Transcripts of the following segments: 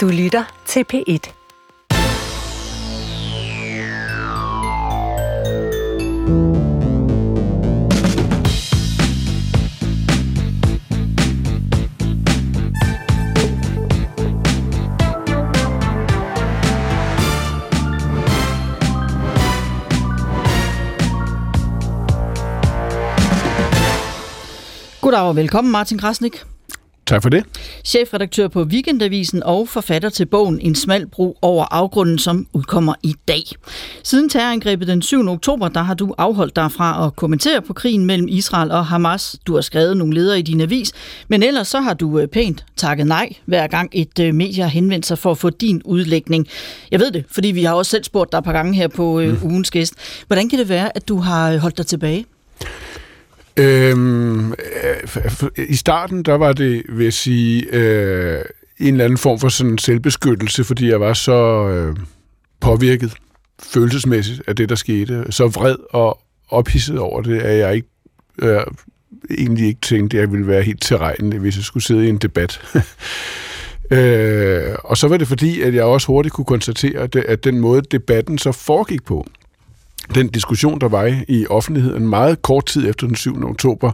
Du lytter til P1. Goddag og velkommen, Martin Krasnik. Tak for det. Chefredaktør på Weekendavisen og forfatter til bogen En smal bro over afgrunden, som udkommer i dag. Siden terrorangrebet den 7. oktober, der har du afholdt dig fra at kommentere på krigen mellem Israel og Hamas. Du har skrevet nogle ledere i din avis, men ellers så har du øh, pænt takket nej, hver gang et øh, medie har henvendt sig for at få din udlægning. Jeg ved det, fordi vi har også selv spurgt dig et par gange her på øh, mm. ugens gæst. Hvordan kan det være, at du har holdt dig tilbage? Øhm, øh, I starten, der var det, vil jeg sige, øh, en eller anden form for sådan selvbeskyttelse, fordi jeg var så øh, påvirket følelsesmæssigt af det, der skete. Så vred og ophidset over det, at jeg ikke øh, egentlig ikke tænkte, at jeg ville være helt tilregnende, hvis jeg skulle sidde i en debat. øh, og så var det fordi, at jeg også hurtigt kunne konstatere, at, at den måde, debatten så foregik på, den diskussion, der var i offentligheden meget kort tid efter den 7. oktober,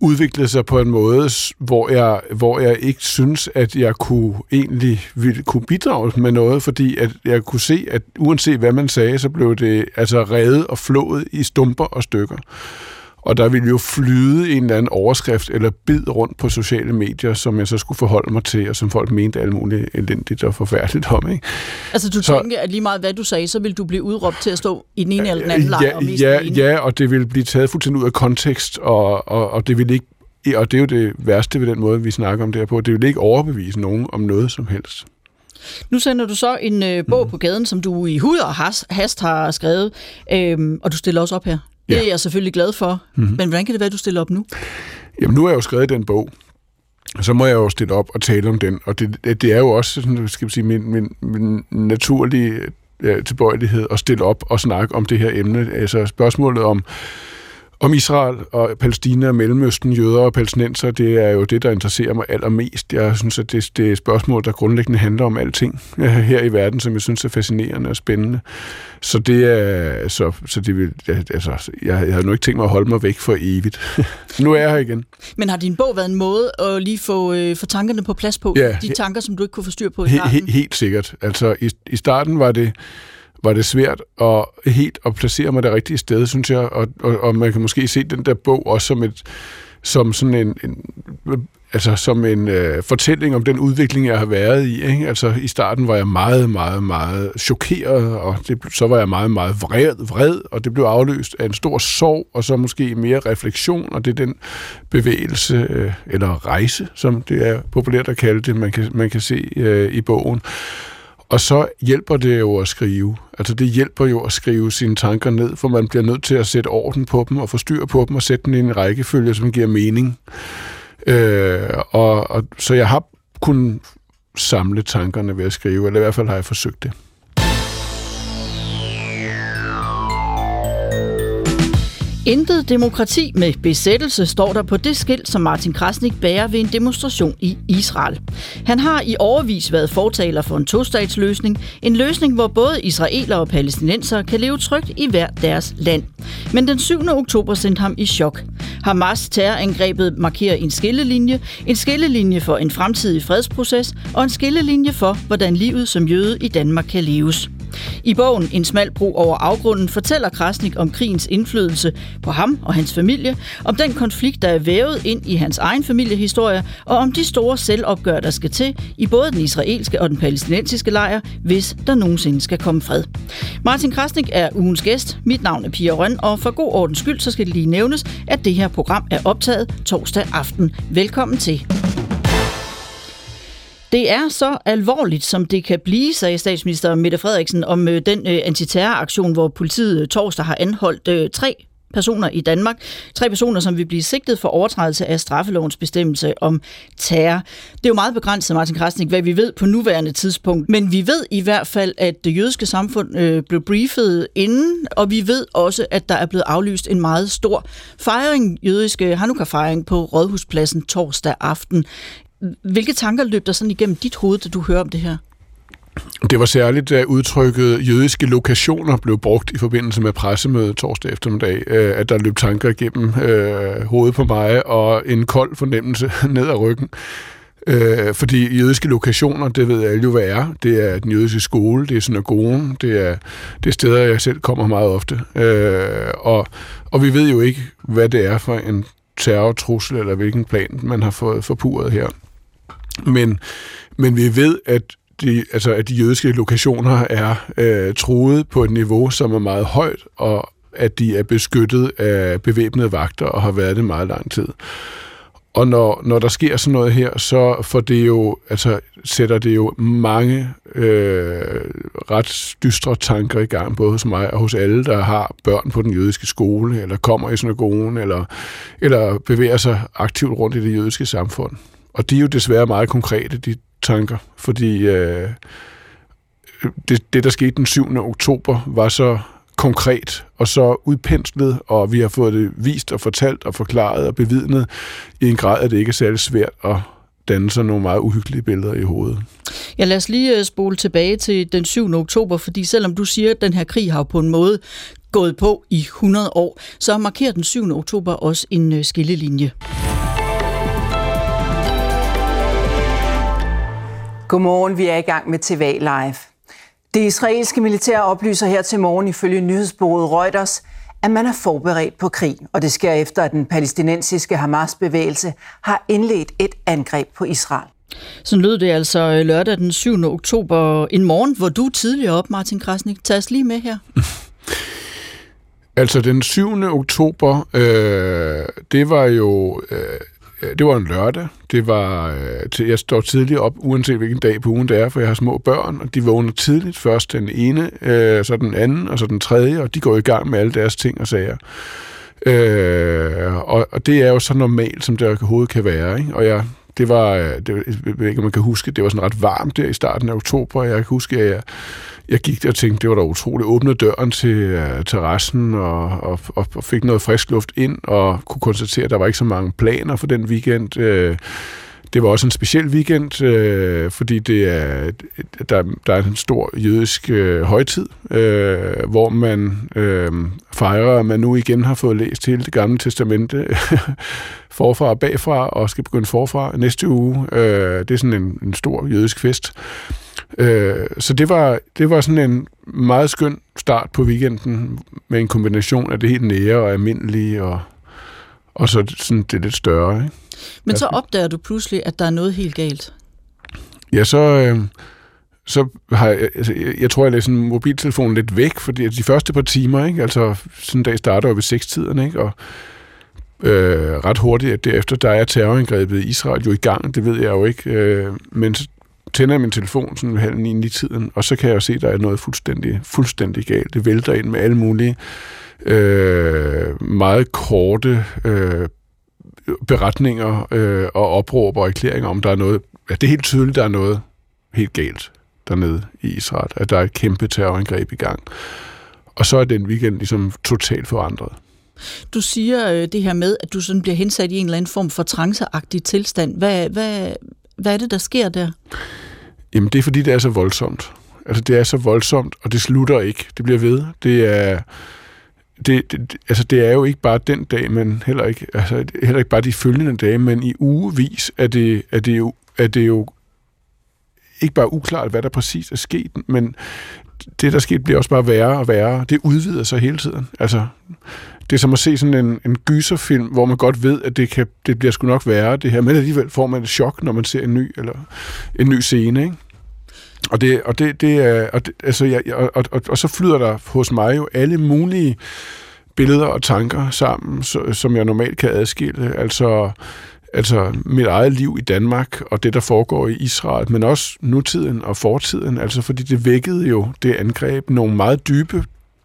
udviklede sig på en måde, hvor jeg, hvor jeg ikke synes, at jeg kunne egentlig ville, kunne bidrage med noget, fordi at jeg kunne se, at uanset hvad man sagde, så blev det altså revet og flået i stumper og stykker. Og der ville jo flyde en eller anden overskrift eller bid rundt på sociale medier, som jeg så skulle forholde mig til, og som folk mente alt muligt elendigt og forfærdeligt om. Ikke? Altså du så, tænker, at lige meget hvad du sagde, så vil du blive udråbt til at stå i den ene eller den anden ja, lejr? Og ja, ja, og det vil blive taget fuldstændig ud af kontekst, og, og, og det vil ikke og det er jo det værste ved den måde, vi snakker om det her på. Det vil ikke overbevise nogen om noget som helst. Nu sender du så en øh, bog mm. på gaden, som du i hud og hast har skrevet, øhm, og du stiller også op her. Det ja. er jeg selvfølgelig glad for. Mm-hmm. Men hvordan kan det være, at du stiller op nu? Jamen, nu har jeg jo skrevet den bog. Så må jeg jo stille op og tale om den. Og det, det er jo også sådan, skal man sige, min, min, min naturlige ja, tilbøjelighed at stille op og snakke om det her emne. Altså spørgsmålet om om Israel og Palæstina og Mellemøsten, jøder og palæstinenser, det er jo det, der interesserer mig allermest. Jeg synes, at det, det er et spørgsmål, der grundlæggende handler om alting her i verden, som jeg synes er fascinerende og spændende. Så det er, så, så det vil, altså, jeg, jeg havde nu ikke tænkt mig at holde mig væk for evigt. nu er jeg her igen. Men har din bog været en måde at lige få, øh, få tankerne på plads på? Ja, De tanker, som du ikke kunne få styr på i he, starten? he, helt sikkert. Altså, i, i starten var det var det svært at helt at placere mig det rigtige sted, synes jeg, og, og, og man kan måske se den der bog også som et som sådan en, en altså som en øh, fortælling om den udvikling, jeg har været i. Ikke? Altså i starten var jeg meget, meget, meget chokeret, og det, så var jeg meget, meget vred, vred, og det blev afløst af en stor sorg, og så måske mere refleksion, og det er den bevægelse, øh, eller rejse, som det er populært at kalde det, man kan, man kan se øh, i bogen. Og så hjælper det jo at skrive. Altså det hjælper jo at skrive sine tanker ned, for man bliver nødt til at sætte orden på dem og få styr på dem og sætte dem i en rækkefølge, som giver mening. Øh, og, og, så jeg har kunnet samle tankerne ved at skrive, eller i hvert fald har jeg forsøgt det. Intet demokrati med besættelse står der på det skilt, som Martin Krasnik bærer ved en demonstration i Israel. Han har i overvis været fortaler for en tostatsløsning, en løsning, hvor både israeler og palæstinenser kan leve trygt i hver deres land. Men den 7. oktober sendte ham i chok. Hamas terrorangrebet markerer en skillelinje, en skillelinje for en fremtidig fredsproces og en skillelinje for, hvordan livet som jøde i Danmark kan leves. I bogen En smal bro over afgrunden fortæller Krasnik om krigens indflydelse på ham og hans familie, om den konflikt, der er vævet ind i hans egen familiehistorie, og om de store selvopgør, der skal til i både den israelske og den palæstinensiske lejr, hvis der nogensinde skal komme fred. Martin Krasnik er ugens gæst. Mit navn er Pia Røn, og for god ordens skyld, så skal det lige nævnes, at det her program er optaget torsdag aften. Velkommen til. Det er så alvorligt, som det kan blive, sagde statsminister Mette Frederiksen om øh, den øh, antiterroraktion, hvor politiet øh, torsdag har anholdt øh, tre personer i Danmark. Tre personer, som vil blive sigtet for overtrædelse af straffelovens bestemmelse om terror. Det er jo meget begrænset, Martin Krasnik, hvad vi ved på nuværende tidspunkt. Men vi ved i hvert fald, at det jødiske samfund øh, blev briefet inden, og vi ved også, at der er blevet aflyst en meget stor fejring, jødiske Hanukkah-fejring på Rådhuspladsen torsdag aften. Hvilke tanker løb der sådan igennem dit hoved, da du hører om det her? Det var særligt, da udtrykket jødiske lokationer blev brugt i forbindelse med pressemødet torsdag eftermiddag, øh, at der løb tanker igennem øh, hovedet på mig og en kold fornemmelse ned ad ryggen. Øh, fordi jødiske lokationer, det ved alle jo, hvad er. Det er den jødiske skole, det er synagogen, det er, det er steder, jeg selv kommer meget ofte. Øh, og, og vi ved jo ikke, hvad det er for en terrortrussel, eller hvilken plan man har fået forpuret her. Men, men vi ved, at de, altså, at de jødiske lokationer er øh, truet på et niveau, som er meget højt, og at de er beskyttet af bevæbnede vagter og har været det meget lang tid. Og når, når der sker sådan noget her, så får det jo, altså, sætter det jo mange øh, ret dystre tanker i gang, både hos mig og hos alle, der har børn på den jødiske skole, eller kommer i synagogen, eller, eller bevæger sig aktivt rundt i det jødiske samfund. Og de er jo desværre meget konkrete, de tanker, fordi øh, det, det, der skete den 7. oktober, var så konkret og så udpenslet, og vi har fået det vist og fortalt og forklaret og bevidnet i en grad, at det ikke er særlig svært at danne sig nogle meget uhyggelige billeder i hovedet. Ja, lad os lige øh, spole tilbage til den 7. oktober, fordi selvom du siger, at den her krig har på en måde gået på i 100 år, så markerer den 7. oktober også en øh, skillelinje. Godmorgen, vi er i gang med TV Live. Det israelske militær oplyser her til morgen ifølge nyhedsbureauet Reuters, at man er forberedt på krig, og det sker efter, at den palæstinensiske Hamas-bevægelse har indledt et angreb på Israel. Så lød det altså øh, lørdag den 7. oktober, en morgen, hvor du tidligere op, Martin Krasnik. Tag os lige med her. altså den 7. oktober, øh, det var jo øh, Øh, Øh, det var en lørdag. Det var, øh, til, jeg står tidligt op, uanset hvilken dag på ugen det er, for jeg har små børn, og de vågner tidligt. Først den ene, øh, så den anden, og så den tredje, og de går i gang med alle deres ting og sager. Øh, og, og det er jo så normalt, som det overhovedet kan være. Ikke? Og jeg, det var, øh, det, jeg ved ikke, om man kan huske, det var sådan ret varmt der i starten af oktober. Jeg kan huske, at jeg, jeg gik der og tænkte, det var da utroligt. Åbnede døren til uh, terrassen og, og, og, og fik noget frisk luft ind, og kunne konstatere, at der var ikke så mange planer for den weekend. Uh, det var også en speciel weekend, øh, fordi det er, der, der er en stor jødisk øh, højtid, øh, hvor man øh, fejrer, at man nu igen har fået læst hele det gamle testamente forfra og bagfra, og skal begynde forfra næste uge. Øh, det er sådan en, en stor jødisk fest. Øh, så det var, det var sådan en meget skøn start på weekenden, med en kombination af det helt nære og almindelige, og, og så sådan det lidt større. Ikke? Men så opdager du pludselig, at der er noget helt galt. Ja, så, øh, så har jeg, altså, jeg, tror, jeg læste mobiltelefonen lidt væk, fordi de første par timer, ikke? altså sådan en dag starter jo ved seks-tiden, ikke? og øh, ret hurtigt at derefter, der er terrorangrebet i Israel jo i gang, det ved jeg jo ikke, øh, men så tænder jeg min telefon sådan halv ni i tiden, og så kan jeg jo se, at der er noget fuldstændig, fuldstændig galt. Det vælter ind med alle mulige øh, meget korte øh, beretninger øh, og opråb og erklæringer om, der er noget, ja, det er helt tydeligt, der er noget helt galt dernede i Israel, at der er et kæmpe terrorangreb i gang. Og så er den weekend ligesom totalt forandret. Du siger øh, det her med, at du sådan bliver hensat i en eller anden form for tranceagtig tilstand. Hvad, hvad, hvad er det, der sker der? Jamen, det er fordi, det er så voldsomt. Altså, det er så voldsomt, og det slutter ikke. Det bliver ved. Det er det, det, altså det er jo ikke bare den dag, men heller ikke, altså heller ikke bare de følgende dage, men i ugevis er det, er det, jo, er det jo ikke bare uklart, hvad der præcis er sket, men det, der er sket, bliver også bare værre og værre. Det udvider sig hele tiden. Altså, det er som at se sådan en, en gyserfilm, hvor man godt ved, at det, kan, det bliver sgu nok værre, det her, men alligevel får man et chok, når man ser en ny, eller en ny scene, ikke? Og det, og det, det er, og det, altså, jeg, og, og, og, og så flyder der hos mig jo alle mulige billeder og tanker sammen, så, som jeg normalt kan adskille. Altså, altså mit eget liv i Danmark og det, der foregår i Israel, men også nutiden og fortiden, altså fordi det vækkede jo det angreb nogle meget dybe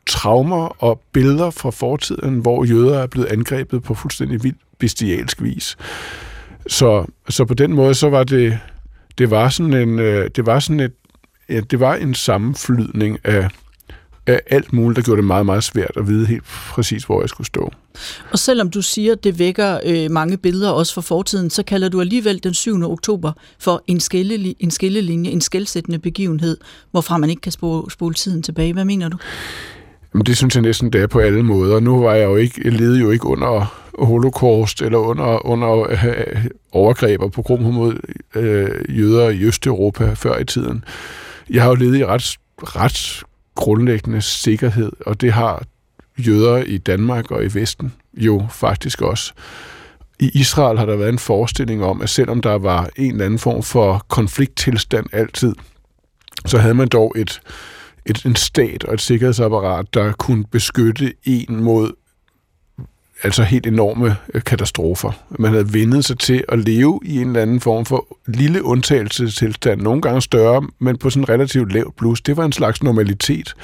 traumer og billeder fra fortiden, hvor jøder er blevet angrebet på fuldstændig vildt bestialsk vis. Så, så på den måde, så var det, det var sådan en, øh, det var sådan et, ja, det var en sammenflydning af af alt muligt, der gjorde det meget, meget svært at vide helt præcis, hvor jeg skulle stå. Og selvom du siger, at det vækker øh, mange billeder også fra fortiden, så kalder du alligevel den 7. oktober for en, skille, en skillelinje, en skældsættende begivenhed, hvorfra man ikke kan spole, spole tiden tilbage. Hvad mener du? Jamen, det synes jeg næsten, det er på alle måder. Nu var jeg jo ikke, jeg levede jo ikke under holocaust eller under, under øh, overgreb og pogromer mod øh, jøder i Østeuropa før i tiden. Jeg har jo levet i ret, ret grundlæggende sikkerhed, og det har jøder i Danmark og i Vesten jo faktisk også. I Israel har der været en forestilling om, at selvom der var en eller anden form for konflikttilstand altid, så havde man dog et, et, en stat og et sikkerhedsapparat, der kunne beskytte en mod altså helt enorme øh, katastrofer. Man havde vendet sig til at leve i en eller anden form for lille undtagelsestilstand, nogle gange større, men på sådan relativt lavt plus. Det var en slags normalitet.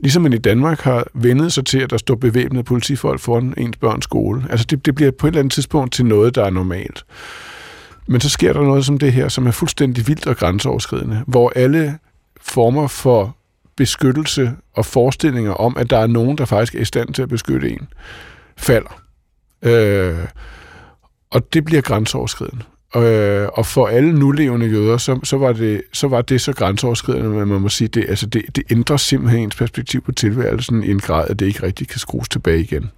Ligesom man i Danmark har vendet sig til, at der står bevæbnede politifolk foran ens børns skole. Altså det, det bliver på et eller andet tidspunkt til noget, der er normalt. Men så sker der noget som det her, som er fuldstændig vildt og grænseoverskridende, hvor alle former for beskyttelse og forestillinger om, at der er nogen, der faktisk er i stand til at beskytte en, falder. Øh, og det bliver grænseoverskridende. Øh, og for alle nulevende jøder, så, så, var det, så var det så grænseoverskridende, at man må sige, det, altså det, det ændrer simpelthen ens perspektiv på tilværelsen i en grad, at det ikke rigtig kan skrues tilbage igen.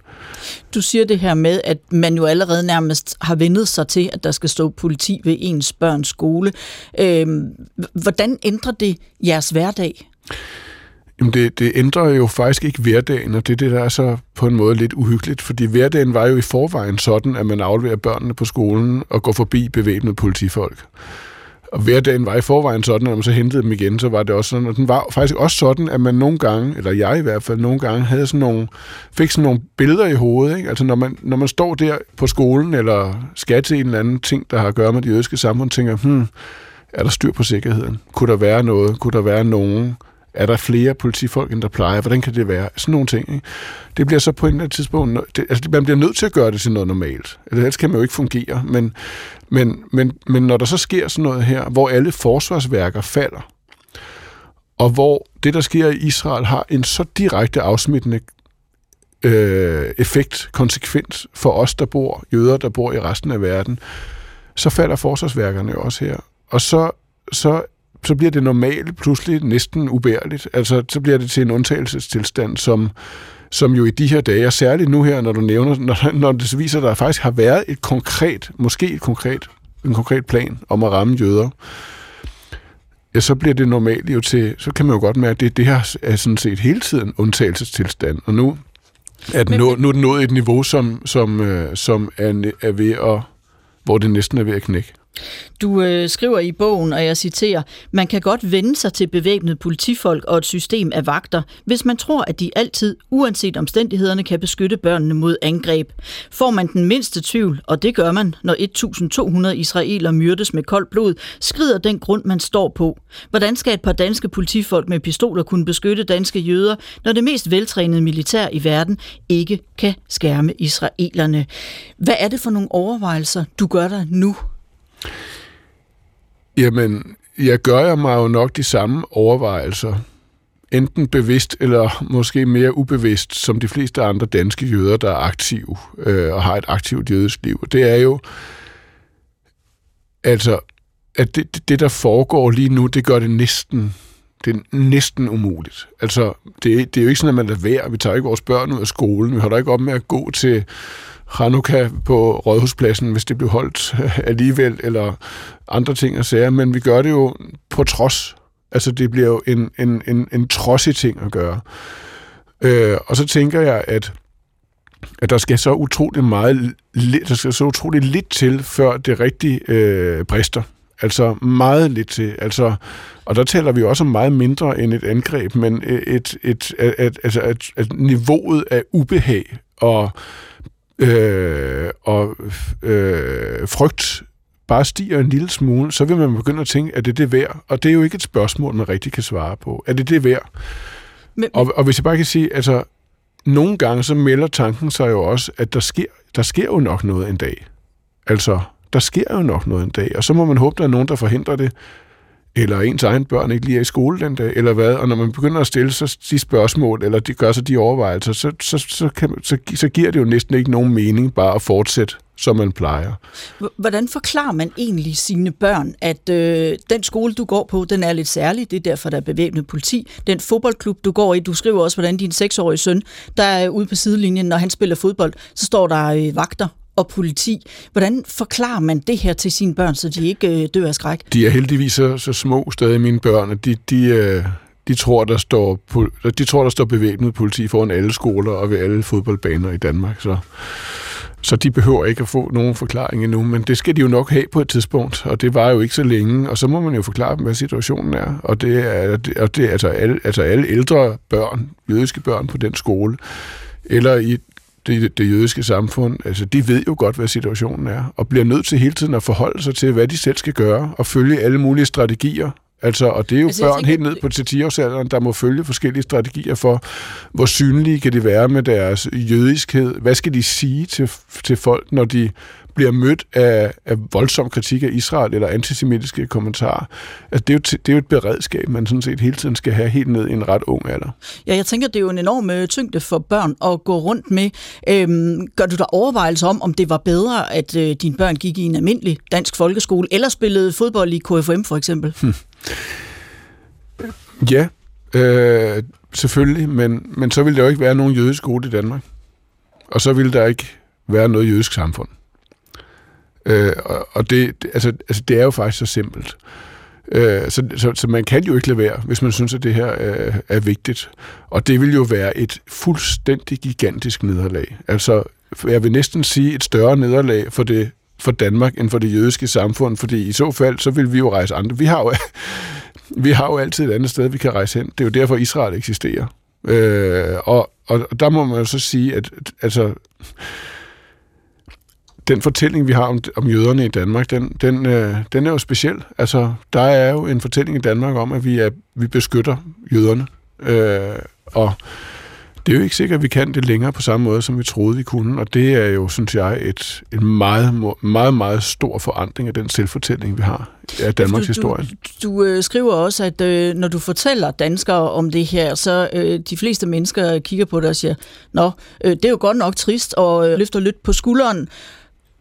Du siger det her med, at man jo allerede nærmest har vendet sig til, at der skal stå politi ved ens børns skole. Øh, hvordan ændrer det jeres hverdag? Jamen det, det ændrer jo faktisk ikke hverdagen, og det er det, der er så på en måde lidt uhyggeligt, fordi hverdagen var jo i forvejen sådan, at man afleverer børnene på skolen og går forbi bevæbnede politifolk. Og hverdagen var i forvejen sådan, at når man så hentede dem igen, så var det også sådan, og den var faktisk også sådan, at man nogle gange, eller jeg i hvert fald nogle gange, havde sådan nogle, fik sådan nogle billeder i hovedet. Ikke? Altså når man, når man står der på skolen, eller skal til en eller anden ting, der har at gøre med det jødiske samfund, tænker, hmm, er der styr på sikkerheden? Kunne der være noget? Kunne der være nogen? Er der flere politifolk, end der plejer? Hvordan kan det være? Sådan nogle ting. Ikke? Det bliver så på en eller anden tidspunkt... Det, altså, man bliver nødt til at gøre det til noget normalt. Altså, ellers kan man jo ikke fungere. Men, men, men, men når der så sker sådan noget her, hvor alle forsvarsværker falder, og hvor det, der sker i Israel, har en så direkte afsmittende øh, effekt, konsekvens for os, der bor, jøder, der bor i resten af verden, så falder forsvarsværkerne jo også her. Og så, så så bliver det normale pludselig næsten ubærligt. Altså, så bliver det til en undtagelsestilstand, som, som jo i de her dage, og særligt nu her, når du nævner, når, når det viser, at der faktisk har været et konkret, måske et konkret, en konkret plan om at ramme jøder, ja, så bliver det normalt jo til, så kan man jo godt mærke, at det, det her er sådan set hele tiden undtagelsestilstand, og nu er den, nå, nu er den nået et niveau, som, som, øh, som er, er ved at, hvor det næsten er ved at knække. Du øh, skriver i bogen, og jeg citerer, man kan godt vende sig til bevæbnet politifolk og et system af vagter, hvis man tror, at de altid, uanset omstændighederne, kan beskytte børnene mod angreb. Får man den mindste tvivl, og det gør man, når 1200 israeler myrdes med koldt blod, skrider den grund, man står på. Hvordan skal et par danske politifolk med pistoler kunne beskytte danske jøder, når det mest veltrænede militær i verden ikke kan skærme israelerne? Hvad er det for nogle overvejelser, du gør dig nu? Jamen, jeg gør jeg mig jo nok de samme overvejelser, enten bevidst eller måske mere ubevidst, som de fleste andre danske jøder, der er aktive øh, og har et aktivt jødisk liv. Det er jo, altså, at det, det, der foregår lige nu, det gør det næsten det er næsten umuligt. Altså, det, det er jo ikke sådan, at man lader være. Vi tager ikke vores børn ud af skolen. Vi holder ikke op med at gå til Hanukkah på Rådhuspladsen, hvis det blev holdt alligevel, eller andre ting og sager, men vi gør det jo på trods. Altså, det bliver jo en, en, en, en trodsig ting at gøre. Øh, og så tænker jeg, at at der skal så utrolig meget, der skal så utrolig lidt til, før det rigtig øh, brister. Altså meget lidt til. Altså, og der taler vi også om meget mindre end et angreb, men et, et, et, et, altså et, at niveauet af ubehag og øh, og øh, frygt bare stiger en lille smule, så vil man begynde at tænke, at det er det værd? Og det er jo ikke et spørgsmål, man rigtig kan svare på. Er det det værd? Men, og, og hvis jeg bare kan sige, altså, nogle gange så melder tanken sig jo også, at der sker, der sker jo nok noget en dag. Altså, der sker jo nok noget en dag, og så må man håbe, der er nogen, der forhindrer det eller ens egen børn ikke lige er i skole den dag, eller hvad, og når man begynder at stille sig de spørgsmål, eller de gør sig de overvejelser, så, så, så, kan, så, så giver det jo næsten ikke nogen mening bare at fortsætte som man plejer. Hvordan forklarer man egentlig sine børn, at øh, den skole, du går på, den er lidt særlig, det er derfor, der er bevæbnet politi. Den fodboldklub, du går i, du skriver også, hvordan din seksårige søn, der er ude på sidelinjen, når han spiller fodbold, så står der øh, vagter og politi. Hvordan forklarer man det her til sine børn, så de ikke øh, dør af skræk? De er heldigvis så, så små stadig, mine børn, at de, de, øh, de, tror, der står, de tror, der står bevæbnet politi foran alle skoler og ved alle fodboldbaner i Danmark. Så så de behøver ikke at få nogen forklaring endnu, men det skal de jo nok have på et tidspunkt, og det var jo ikke så længe, og så må man jo forklare dem, hvad situationen er. Og det er, og det er altså, alle, altså alle ældre børn, jødiske børn på den skole, eller i det, det jødiske samfund, altså de ved jo godt, hvad situationen er, og bliver nødt til hele tiden at forholde sig til, hvad de selv skal gøre, og følge alle mulige strategier, Altså, og det er jo altså, børn tænker, helt ned på til 10 der må følge forskellige strategier for, hvor synlige kan de være med deres jødiskhed. Hvad skal de sige til, til folk, når de bliver mødt af, af voldsom kritik af Israel eller antisemitiske kommentarer. Altså, det, er jo det er jo et beredskab, man sådan set hele tiden skal have helt ned i en ret ung alder. Ja, jeg tænker, det er jo en enorm øh, tyngde for børn at gå rundt med. Øhm, gør du der overvejelser om, om det var bedre, at øh, dine børn gik i en almindelig dansk folkeskole, eller spillede fodbold i KFM for eksempel? Hmm. Ja, øh, selvfølgelig, men, men så ville der jo ikke være nogen jødisk skole i Danmark. Og så ville der ikke være noget jødisk samfund. Øh, og det, altså, altså, det er jo faktisk så simpelt. Øh, så, så, så man kan jo ikke lade være, hvis man synes, at det her øh, er vigtigt. Og det vil jo være et fuldstændig gigantisk nederlag. Altså, jeg vil næsten sige et større nederlag for det for Danmark end for det jødiske samfund, fordi i så fald, så vil vi jo rejse andre. Vi har jo, vi har jo altid et andet sted, vi kan rejse hen. Det er jo derfor, Israel eksisterer. Øh, og, og der må man jo så sige, at altså, den fortælling, vi har om, om jøderne i Danmark, den, den, øh, den er jo speciel. Altså, der er jo en fortælling i Danmark om, at vi, er, vi beskytter jøderne. Øh, og det er jo ikke sikkert, at vi kan det længere på samme måde, som vi troede, vi kunne. Og det er jo, synes jeg, et, et meget, meget, meget stor forandring af den selvfortælling, vi har af Danmarks du, historie. Du, du øh, skriver også, at øh, når du fortæller danskere om det her, så øh, de fleste mennesker kigger på det og siger, Nå, øh, det er jo godt nok trist, og øh, løfter lidt på skulderen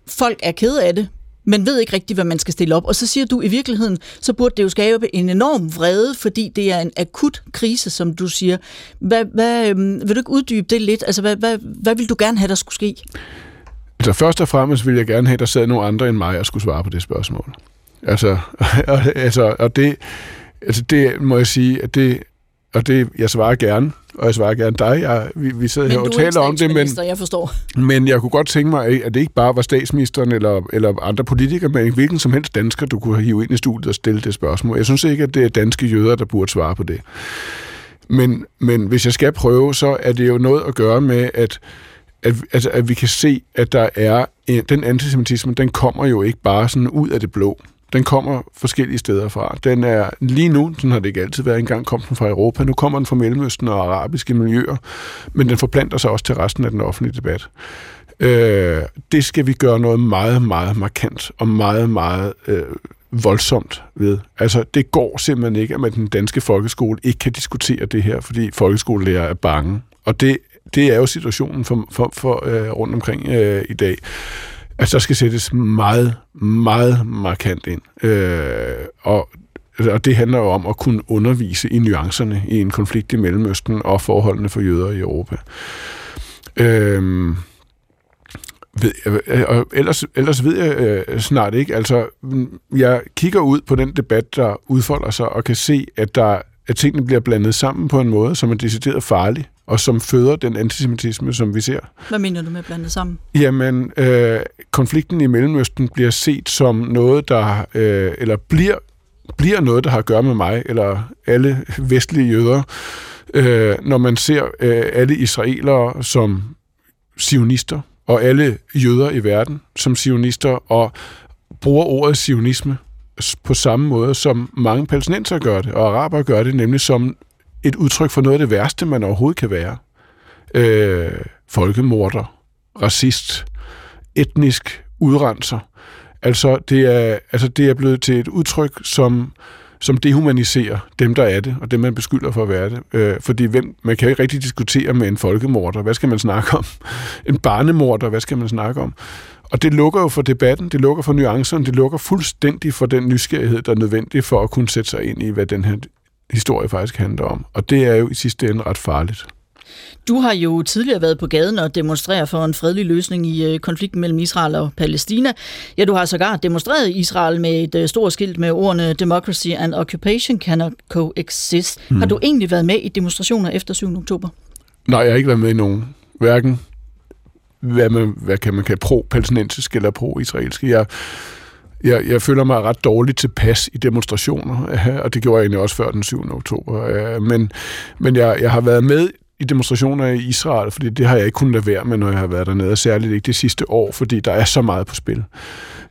folk er ked af det, men ved ikke rigtigt, hvad man skal stille op. Og så siger du, i virkeligheden, så burde det jo skabe en enorm vrede, fordi det er en akut krise, som du siger. Hvad, hvad, øhm, vil du ikke uddybe det lidt? Altså, hvad, hvad, hvad vil du gerne have, der skulle ske? Altså, først og fremmest vil jeg gerne have, at der sad nogle andre end mig og skulle svare på det spørgsmål. Altså, altså og det, altså det må jeg sige, at det, og det, jeg svarer gerne, og jeg svarer gerne dig. Jeg, vi, vi sidder her og taler om det, men, jeg forstår. men jeg kunne godt tænke mig, at det ikke bare var statsministeren eller, eller andre politikere, men hvilken som helst dansker, du kunne hive ind i studiet og stille det spørgsmål. Jeg synes ikke, at det er danske jøder, der burde svare på det. Men, men hvis jeg skal prøve, så er det jo noget at gøre med, at at, altså, at vi kan se, at der er en, den antisemitisme, den kommer jo ikke bare sådan ud af det blå. Den kommer forskellige steder fra. Den er lige nu, den har det ikke altid været, engang kom den fra Europa, nu kommer den fra Mellemøsten og arabiske miljøer, men den forplanter sig også til resten af den offentlige debat. Øh, det skal vi gøre noget meget, meget markant og meget, meget øh, voldsomt ved. Altså, det går simpelthen ikke, at man den danske folkeskole ikke kan diskutere det her, fordi folkeskolelærer er bange. Og det, det er jo situationen for, for, for øh, rundt omkring øh, i dag at der skal sættes meget, meget markant ind. Øh, og, og det handler jo om at kunne undervise i nuancerne i en konflikt i Mellemøsten og forholdene for jøder i Europa. Øh, ved, øh, og ellers, ellers ved jeg øh, snart ikke. Altså, jeg kigger ud på den debat, der udfolder sig, og kan se, at der at tingene bliver blandet sammen på en måde, som er decideret farlig og som føder den antisemitisme, som vi ser. Hvad mener du med blandet sammen? Jamen, øh, konflikten i Mellemøsten bliver set som noget, der, øh, eller bliver, bliver noget, der har at gøre med mig, eller alle vestlige jøder, øh, når man ser øh, alle israelere som sionister, og alle jøder i verden som sionister, og bruger ordet sionisme på samme måde, som mange palæstinenser gør det, og araber gør det, nemlig som et udtryk for noget af det værste, man overhovedet kan være. Øh, folkemorder, racist, etnisk udrenser. Altså det, er, altså, det er blevet til et udtryk, som som dehumaniserer dem, der er det, og dem, man beskylder for at være det. Øh, fordi hvem, man kan jo ikke rigtig diskutere med en folkemorder. Hvad skal man snakke om? En barnemorder, hvad skal man snakke om? Og det lukker jo for debatten, det lukker for nuancerne, det lukker fuldstændig for den nysgerrighed, der er nødvendig for at kunne sætte sig ind i, hvad den her historie faktisk handler om. Og det er jo i sidste ende ret farligt. Du har jo tidligere været på gaden og demonstrere for en fredelig løsning i øh, konflikten mellem Israel og Palæstina. Ja, du har sågar demonstreret i Israel med et øh, stort skilt med ordene Democracy and Occupation cannot coexist. Hmm. Har du egentlig været med i demonstrationer efter 7. oktober? Nej, jeg har ikke været med i nogen. Hverken hvad man, hvad kan man kalde pro-palæstinensisk eller pro-israelsk. Jeg, jeg, jeg føler mig ret dårligt tilpas i demonstrationer, og det gjorde jeg egentlig også før den 7. oktober. Øh, men, men jeg, jeg har været med i demonstrationer i Israel, fordi det har jeg ikke kunnet lade være med, når jeg har været dernede, og særligt ikke det sidste år, fordi der er så meget på spil.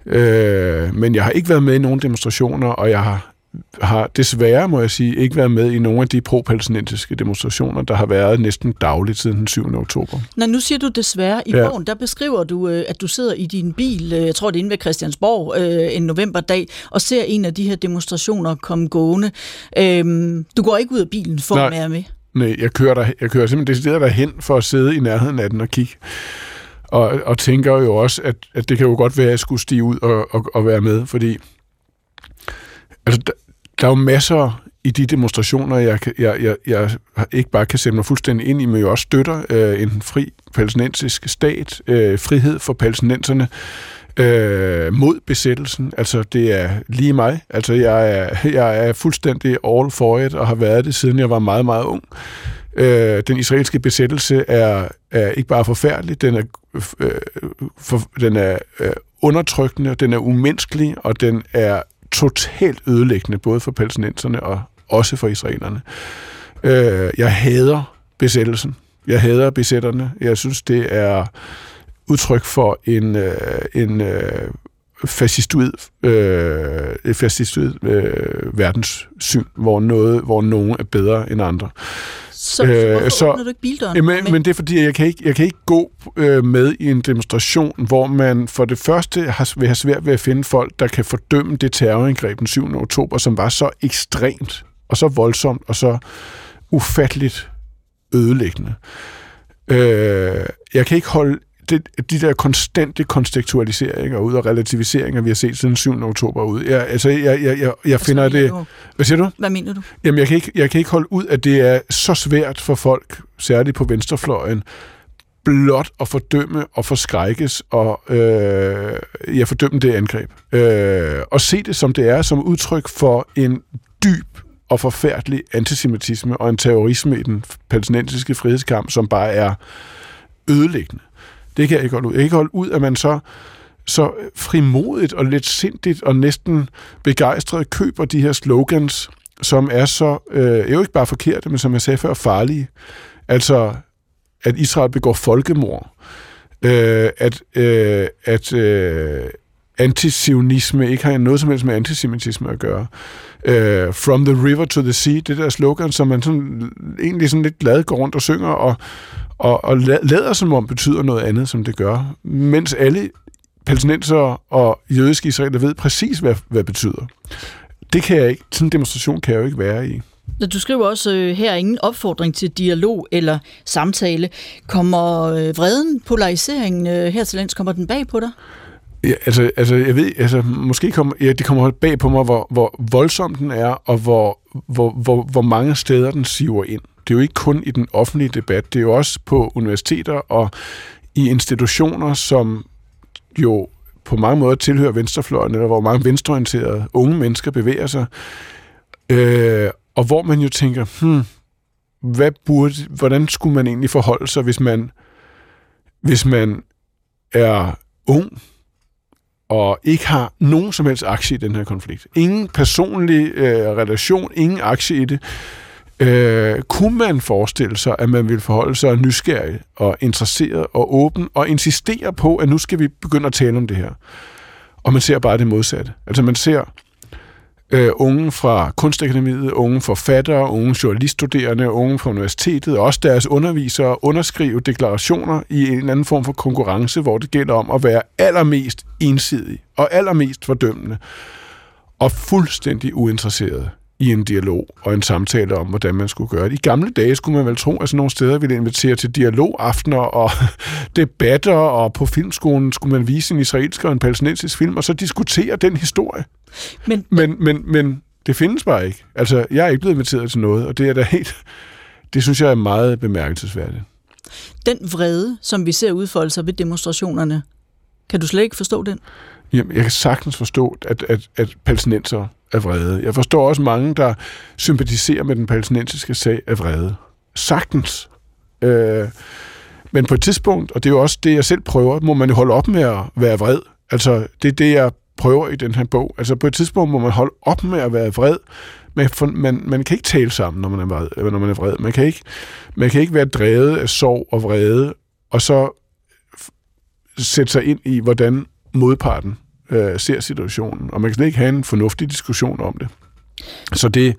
Øh, men jeg har ikke været med i nogen demonstrationer, og jeg har har desværre, må jeg sige, ikke været med i nogle af de pro-palæstinensiske demonstrationer, der har været næsten dagligt siden den 7. oktober. Nå, nu siger du desværre. I ja. bogen, der beskriver du, øh, at du sidder i din bil, øh, jeg tror det er inde ved Christiansborg, øh, en novemberdag, og ser en af de her demonstrationer komme gående. Øhm, du går ikke ud af bilen for Nej. at være med? Nej, jeg kører, der, jeg kører simpelthen decideret derhen for at sidde i nærheden af den og kigge. Og, og tænker jo også, at, at det kan jo godt være, at jeg skulle stige ud og, og, og være med, fordi altså, der, er jo masser i de demonstrationer, jeg, jeg, jeg, jeg ikke bare kan sætte mig fuldstændig ind i, men jo også støtter øh, en fri palæstinensisk stat, øh, frihed for palæstinenserne, øh, mod besættelsen. Altså, det er lige mig. Altså, jeg er, jeg er fuldstændig all for it, og har været det, siden jeg var meget, meget ung. Øh, den israelske besættelse er, er ikke bare forfærdelig, den er, øh, for, den er øh, undertrykkende, den er umenneskelig, og den er totalt ødelæggende, både for palæstinenserne og også for israelerne. Øh, jeg hader besættelsen. Jeg hader besætterne. Jeg synes, det er udtryk for en, øh, en øh, fascistoid, øh, fascistoid øh, verdenssyn, hvor, noget, hvor nogen er bedre end andre. Så, øh, så du ikke bildøren? Men, men det er fordi, jeg kan ikke, jeg kan ikke gå øh, med i en demonstration, hvor man for det første har, vil have svært ved at finde folk, der kan fordømme det terrorangreb den 7. oktober, som var så ekstremt, og så voldsomt, og så ufatteligt ødelæggende. Øh, jeg kan ikke holde det, de der konstante kontekstualiseringer ud og relativiseringer, vi har set siden 7. oktober ud. Jeg, altså, jeg, jeg, jeg, jeg finder det... Hvad siger du? Hvad mener du? Jamen, jeg kan, ikke, jeg kan ikke holde ud, at det er så svært for folk, særligt på venstrefløjen, blot at fordømme og forskrækkes og øh, ja, fordømme det angreb. Øh, og se det som det er, som udtryk for en dyb og forfærdelig antisemitisme og en terrorisme i den palæstinensiske frihedskamp, som bare er ødelæggende. Det kan jeg ikke holde ud. Jeg kan ikke holde ud, at man så, så frimodigt og lidt sindigt og næsten begejstret køber de her slogans, som er så, øh, jo ikke bare forkerte, men som jeg sagde før, farlige. Altså, at Israel begår folkemord. Øh, at øh, at øh, antisionisme ikke har noget som helst med antisemitisme at gøre. Uh, From the river to the sea, det der slogan, som man sådan, egentlig sådan lidt glad går rundt og synger, og, og, og lader som om betyder noget andet, som det gør, mens alle palæstinenser og jødiske israeler ved præcis, hvad, hvad det betyder. Det kan jeg ikke, sådan en demonstration kan jeg jo ikke være i. Du skriver også øh, her ingen opfordring til dialog eller samtale. Kommer øh, vreden, polariseringen øh, her til lands, kommer den bag på dig? Ja, altså, altså, jeg ved, altså, måske kommer, ja, det kommer bag på mig, hvor, hvor voldsom den er, og hvor, hvor, hvor, hvor mange steder den siver ind. Det er jo ikke kun i den offentlige debat, det er jo også på universiteter og i institutioner, som jo på mange måder tilhører venstrefløjen, eller hvor mange venstreorienterede unge mennesker bevæger sig, øh, og hvor man jo tænker, hmm, hvad burde, hvordan skulle man egentlig forholde sig, hvis man, hvis man er ung, og ikke har nogen som helst aktie i den her konflikt. Ingen personlig øh, relation, ingen aktie i det. Øh, kunne man forestille sig, at man ville forholde sig nysgerrig og interesseret og åben og insistere på, at nu skal vi begynde at tale om det her? Og man ser bare det modsatte. Altså man ser øh, unge fra kunstakademiet, unge forfattere, unge journaliststuderende, unge fra universitetet, og også deres undervisere underskrive deklarationer i en eller anden form for konkurrence, hvor det gælder om at være allermest ensidig og allermest fordømmende. og fuldstændig uinteresseret i en dialog og en samtale om, hvordan man skulle gøre det. I gamle dage skulle man vel tro, at sådan nogle steder ville invitere til dialogaftener og debatter, og på filmskolen skulle man vise en israelsk og en palæstinensisk film, og så diskutere den historie. Men, men, men, men det findes bare ikke. Altså, jeg er ikke blevet inviteret til noget, og det er da helt... Det synes jeg er meget bemærkelsesværdigt. Den vrede, som vi ser udfolde sig ved demonstrationerne, kan du slet ikke forstå den? Jamen, jeg kan sagtens forstå, at, at, at palæstinenser er vrede. Jeg forstår også mange, der sympatiserer med den palæstinensiske sag af vrede. Sagtens. Øh, men på et tidspunkt, og det er jo også det, jeg selv prøver, må man jo holde op med at være vred. Altså, det er det, jeg prøver i den her bog. Altså, på et tidspunkt må man holde op med at være vred. Man, man, man kan ikke tale sammen, når man er vred. Når man er vred. Man, kan ikke, man kan ikke være drevet af sorg og vrede, og så sætte sig ind i, hvordan modparten øh, ser situationen, og man kan slet ikke have en fornuftig diskussion om det. Så det,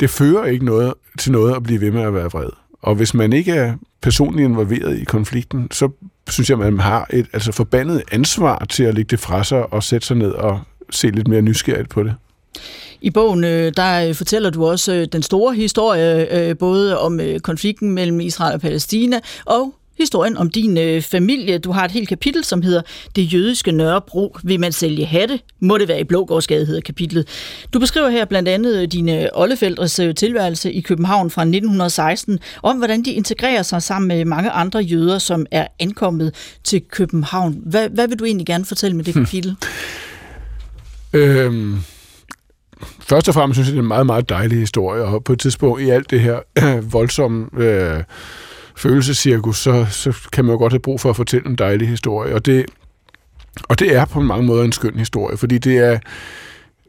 det fører ikke noget til noget at blive ved med at være vred. Og hvis man ikke er personligt involveret i konflikten, så synes jeg, man har et altså forbandet ansvar til at lægge det fra sig og sætte sig ned og se lidt mere nysgerrigt på det. I bogen øh, der øh, fortæller du også øh, den store historie, både om konflikten mellem Israel og Palæstina, og historien om din øh, familie. Du har et helt kapitel, som hedder Det jødiske Nørrebro. Vil man sælge hatte? Må det være i Blågårdsgade, hedder kapitlet. Du beskriver her blandt andet øh, dine oldeforældres øh, tilværelse i København fra 1916, om hvordan de integrerer sig sammen med mange andre jøder, som er ankommet til København. Hvad, hvad vil du egentlig gerne fortælle med det kapitel? Øhm, først og fremmest synes jeg, det er en meget, meget dejlig historie, og på et tidspunkt i alt det her øh, voldsomme... Øh, følelsescirkus, så, så kan man jo godt have brug for at fortælle en dejlig historie. Og det, og det er på mange måder en skøn historie, fordi det er,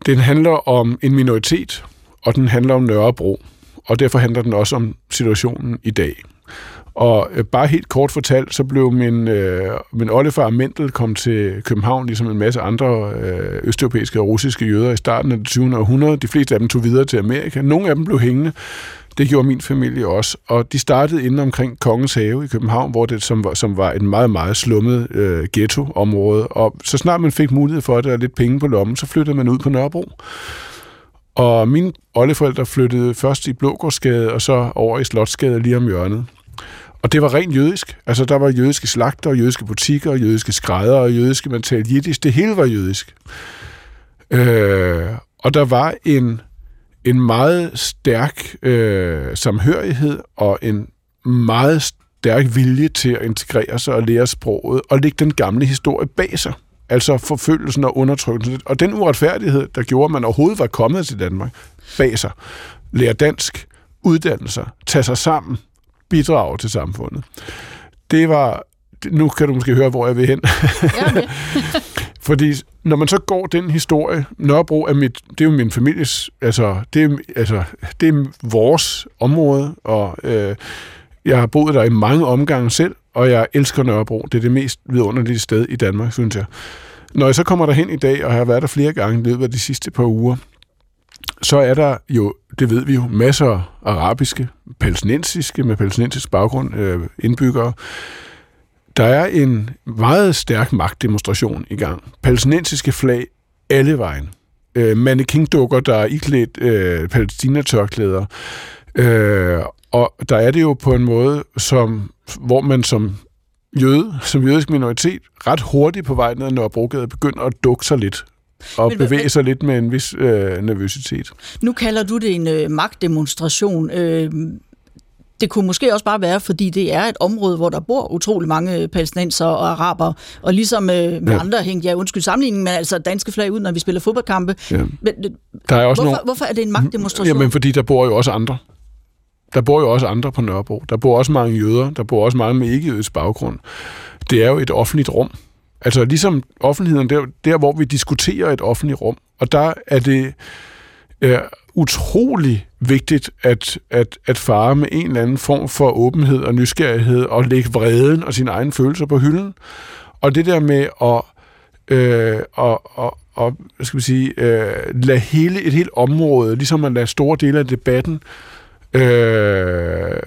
den handler om en minoritet, og den handler om Nørrebro. Og derfor handler den også om situationen i dag. Og øh, bare helt kort fortalt, så blev min, øh, min oldefar Mendel kom til København, ligesom en masse andre øh, østeuropæiske og russiske jøder i starten af det 20. århundrede. De fleste af dem tog videre til Amerika. Nogle af dem blev hængende, det gjorde min familie også. Og de startede inde omkring Kongens Have i København, hvor det, som, var, som var et meget, meget slummet øh, ghettoområde. Og så snart man fik mulighed for det og lidt penge på lommen, så flyttede man ud på Nørrebro. Og mine oldeforældre flyttede først i Blågårdsgade, og så over i Slotsgade lige om hjørnet. Og det var rent jødisk. Altså, der var jødiske slagter, jødiske butikker, jødiske skrædder, og jødiske, man talte jiddisk. Det hele var jødisk. Øh, og der var en en meget stærk øh, samhørighed og en meget stærk vilje til at integrere sig og lære sproget og lægge den gamle historie bag sig. Altså forfølgelsen og undertrykkelsen. Og den uretfærdighed, der gjorde, at man overhovedet var kommet til Danmark, bag sig. Lære dansk, uddanne sig, tage sig sammen, bidrage til samfundet. Det var nu kan du måske høre, hvor jeg vil hen. Ja, Fordi når man så går den historie, Nørrebro er mit, det er jo min families, altså det er, altså, det er vores område, og øh, jeg har boet der i mange omgange selv, og jeg elsker Nørrebro. Det er det mest vidunderlige sted i Danmark, synes jeg. Når jeg så kommer der hen i dag, og har været der flere gange i løbet af de sidste par uger, så er der jo, det ved vi jo, masser af arabiske, palæstinensiske, med palæstinensisk baggrund, øh, indbyggere, der er en meget stærk magtdemonstration i gang. Palæstinensiske flag alle vejen. Øh, mannequin-dukker, der er iklædt øh, palæstinatørklæder. Øh, og der er det jo på en måde, som, hvor man som jøde, som jødisk minoritet, ret hurtigt på vej ned ad Nørrebrogade begynder at dukke sig lidt og men, bevæge sig lidt med en vis øh, nervøsitet. Nu kalder du det en øh, magtdemonstration. Øh, det kunne måske også bare være, fordi det er et område, hvor der bor utrolig mange palæstinenser og araber, og ligesom øh, med ja. andre hængte jeg undskyld sammenligning med altså danske flag ud, når vi spiller fodboldkampe. Ja. Men, der er også hvorfor, nogle... hvorfor er det en magtdemonstration? Jamen, fordi der bor jo også andre. Der bor jo også andre på Nørrebro. Der bor også mange jøder. Der bor også mange med ikke-jødisk baggrund. Det er jo et offentligt rum. Altså ligesom offentligheden, der, der hvor vi diskuterer et offentligt rum. Og der er det er utrolig vigtigt at, at, at fare med en eller anden form for åbenhed og nysgerrighed og lægge vreden og sine egne følelser på hylden. Og det der med at øh, og, og, og hvad skal vi sige, øh, lade hele et helt område, ligesom man lader store dele af debatten øh,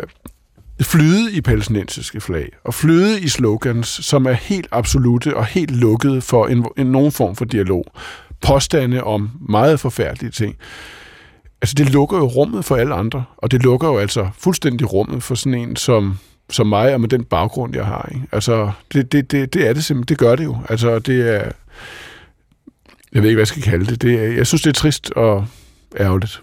flyde i palæstinensiske flag, og flyde i slogans, som er helt absolute og helt lukkede for en, en nogen form for dialog. påstande om meget forfærdelige ting, altså det lukker jo rummet for alle andre, og det lukker jo altså fuldstændig rummet for sådan en som, som mig, og med den baggrund, jeg har. Ikke? Altså, det, det, det, det er det simpelthen, det gør det jo. Altså, det er, jeg ved ikke, hvad jeg skal kalde det. det er, jeg synes, det er trist og ærgerligt.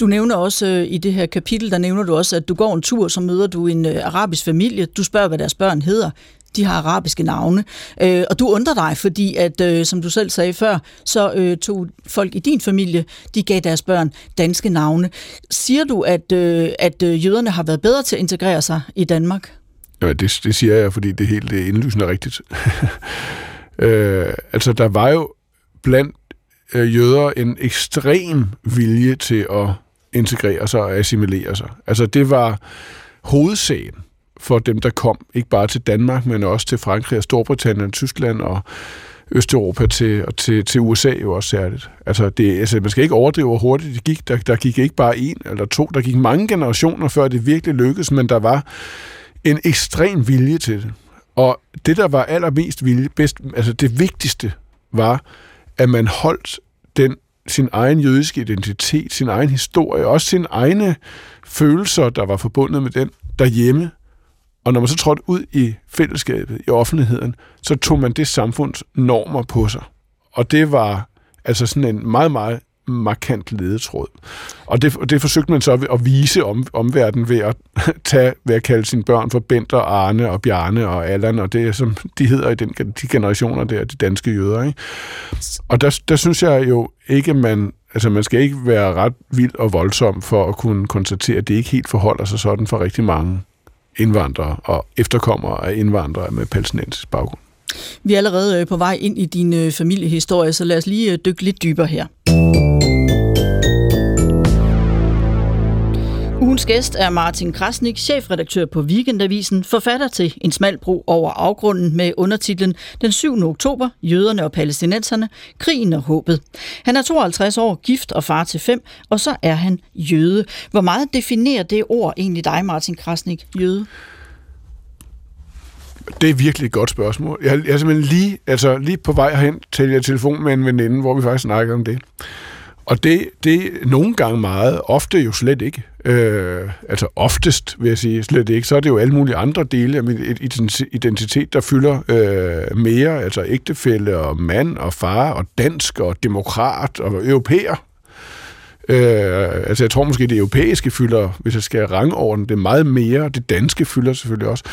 Du nævner også øh, i det her kapitel, der nævner du også, at du går en tur, så møder du en øh, arabisk familie. Du spørger, hvad deres børn hedder. De har arabiske navne. Øh, og du undrer dig, fordi at, øh, som du selv sagde før, så øh, tog folk i din familie, de gav deres børn danske navne. Siger du, at, øh, at øh, jøderne har været bedre til at integrere sig i Danmark? Ja, det, det siger jeg, fordi det helt det er indlysende rigtigt. øh, altså, der var jo blandt øh, jøder en ekstrem vilje til at integrere sig og assimilere sig. Altså det var hovedsagen for dem, der kom, ikke bare til Danmark, men også til Frankrig og Storbritannien, Tyskland og Østeuropa til, og til, til USA jo også særligt. Altså, det, altså, man skal ikke overdrive, hvor hurtigt det gik. Der, der gik ikke bare en eller to, der gik mange generationer, før det virkelig lykkedes, men der var en ekstrem vilje til det. Og det, der var allermest vilje, bedst, altså det vigtigste, var, at man holdt den sin egen jødiske identitet, sin egen historie, også sine egne følelser, der var forbundet med den derhjemme. Og når man så trådte ud i fællesskabet, i offentligheden, så tog man det samfunds normer på sig. Og det var altså sådan en meget, meget markant ledetråd. Og det, det forsøgte man så at vise om, omverdenen ved at, tage, ved at kalde sine børn for Benter, Arne og Bjarne og Allan, og det som de hedder i den, de generationer der, de danske jøder. Ikke? Og der, der synes jeg jo ikke, man Altså, man skal ikke være ret vild og voldsom for at kunne konstatere, at det ikke helt forholder sig sådan for rigtig mange indvandrere og efterkommere af indvandrere med palæstinensisk baggrund. Vi er allerede øh, på vej ind i din øh, familiehistorie, så lad os lige øh, dykke lidt dybere her. Ugens gæst er Martin Krasnik, chefredaktør på Weekendavisen, forfatter til En smal bro over afgrunden med undertitlen Den 7. oktober, Jøderne og Palæstinenserne, Krigen og håbet. Han er 52 år, gift og far til fem, og så er han jøde. Hvor meget definerer det ord egentlig dig, Martin Krasnik, jøde? Det er virkelig et godt spørgsmål. Jeg, jeg er simpelthen lige, altså lige på vej hen til jeg telefon med en veninde, hvor vi faktisk snakker om det. Og det, det nogle gange meget, ofte jo slet ikke. Øh, altså oftest, vil jeg sige, slet ikke. Så er det jo alle mulige andre dele af min identitet, der fylder øh, mere. Altså ægtefælle og mand og far og dansk og demokrat og europæer. Øh, altså jeg tror måske, det europæiske fylder, hvis jeg skal rangordne det meget mere. Det danske fylder selvfølgelig også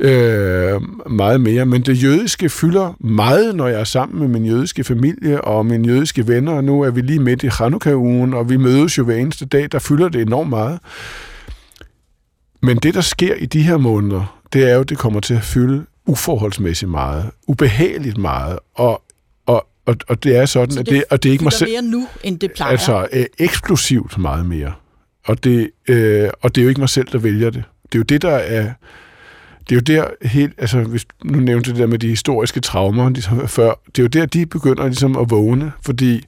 øh, meget mere. Men det jødiske fylder meget, når jeg er sammen med min jødiske familie og mine jødiske venner. Og nu er vi lige midt i Chanukah-ugen, og vi mødes jo hver eneste dag. Der fylder det enormt meget. Men det, der sker i de her måneder, det er jo, det kommer til at fylde uforholdsmæssigt meget, ubehageligt meget, og og, og, og det er sådan, Så det, at det, og det er ikke mig selv... mere nu, end det plejer? Altså, øh, eksplosivt meget mere. Og det, øh, og det er jo ikke mig selv, der vælger det. Det er jo det, der er det er jo der helt, altså hvis nu nævnte det der med de historiske traumer ligesom før, det er jo der, de begynder ligesom at vågne, fordi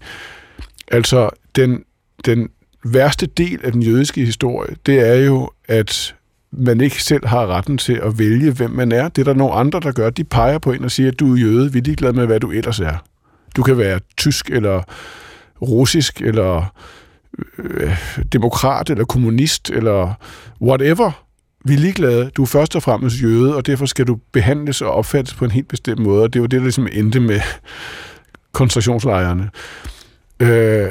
altså den, den værste del af den jødiske historie, det er jo, at man ikke selv har retten til at vælge, hvem man er. Det er der nogle andre, der gør. De peger på en og siger, at du er jøde, vi er ligeglade med, hvad du ellers er. Du kan være tysk, eller russisk, eller øh, demokrat, eller kommunist, eller whatever vi er ligeglade. Du er først og fremmest jøde, og derfor skal du behandles og opfattes på en helt bestemt måde. Og det var det, der ligesom endte med koncentrationslejrene. Øh,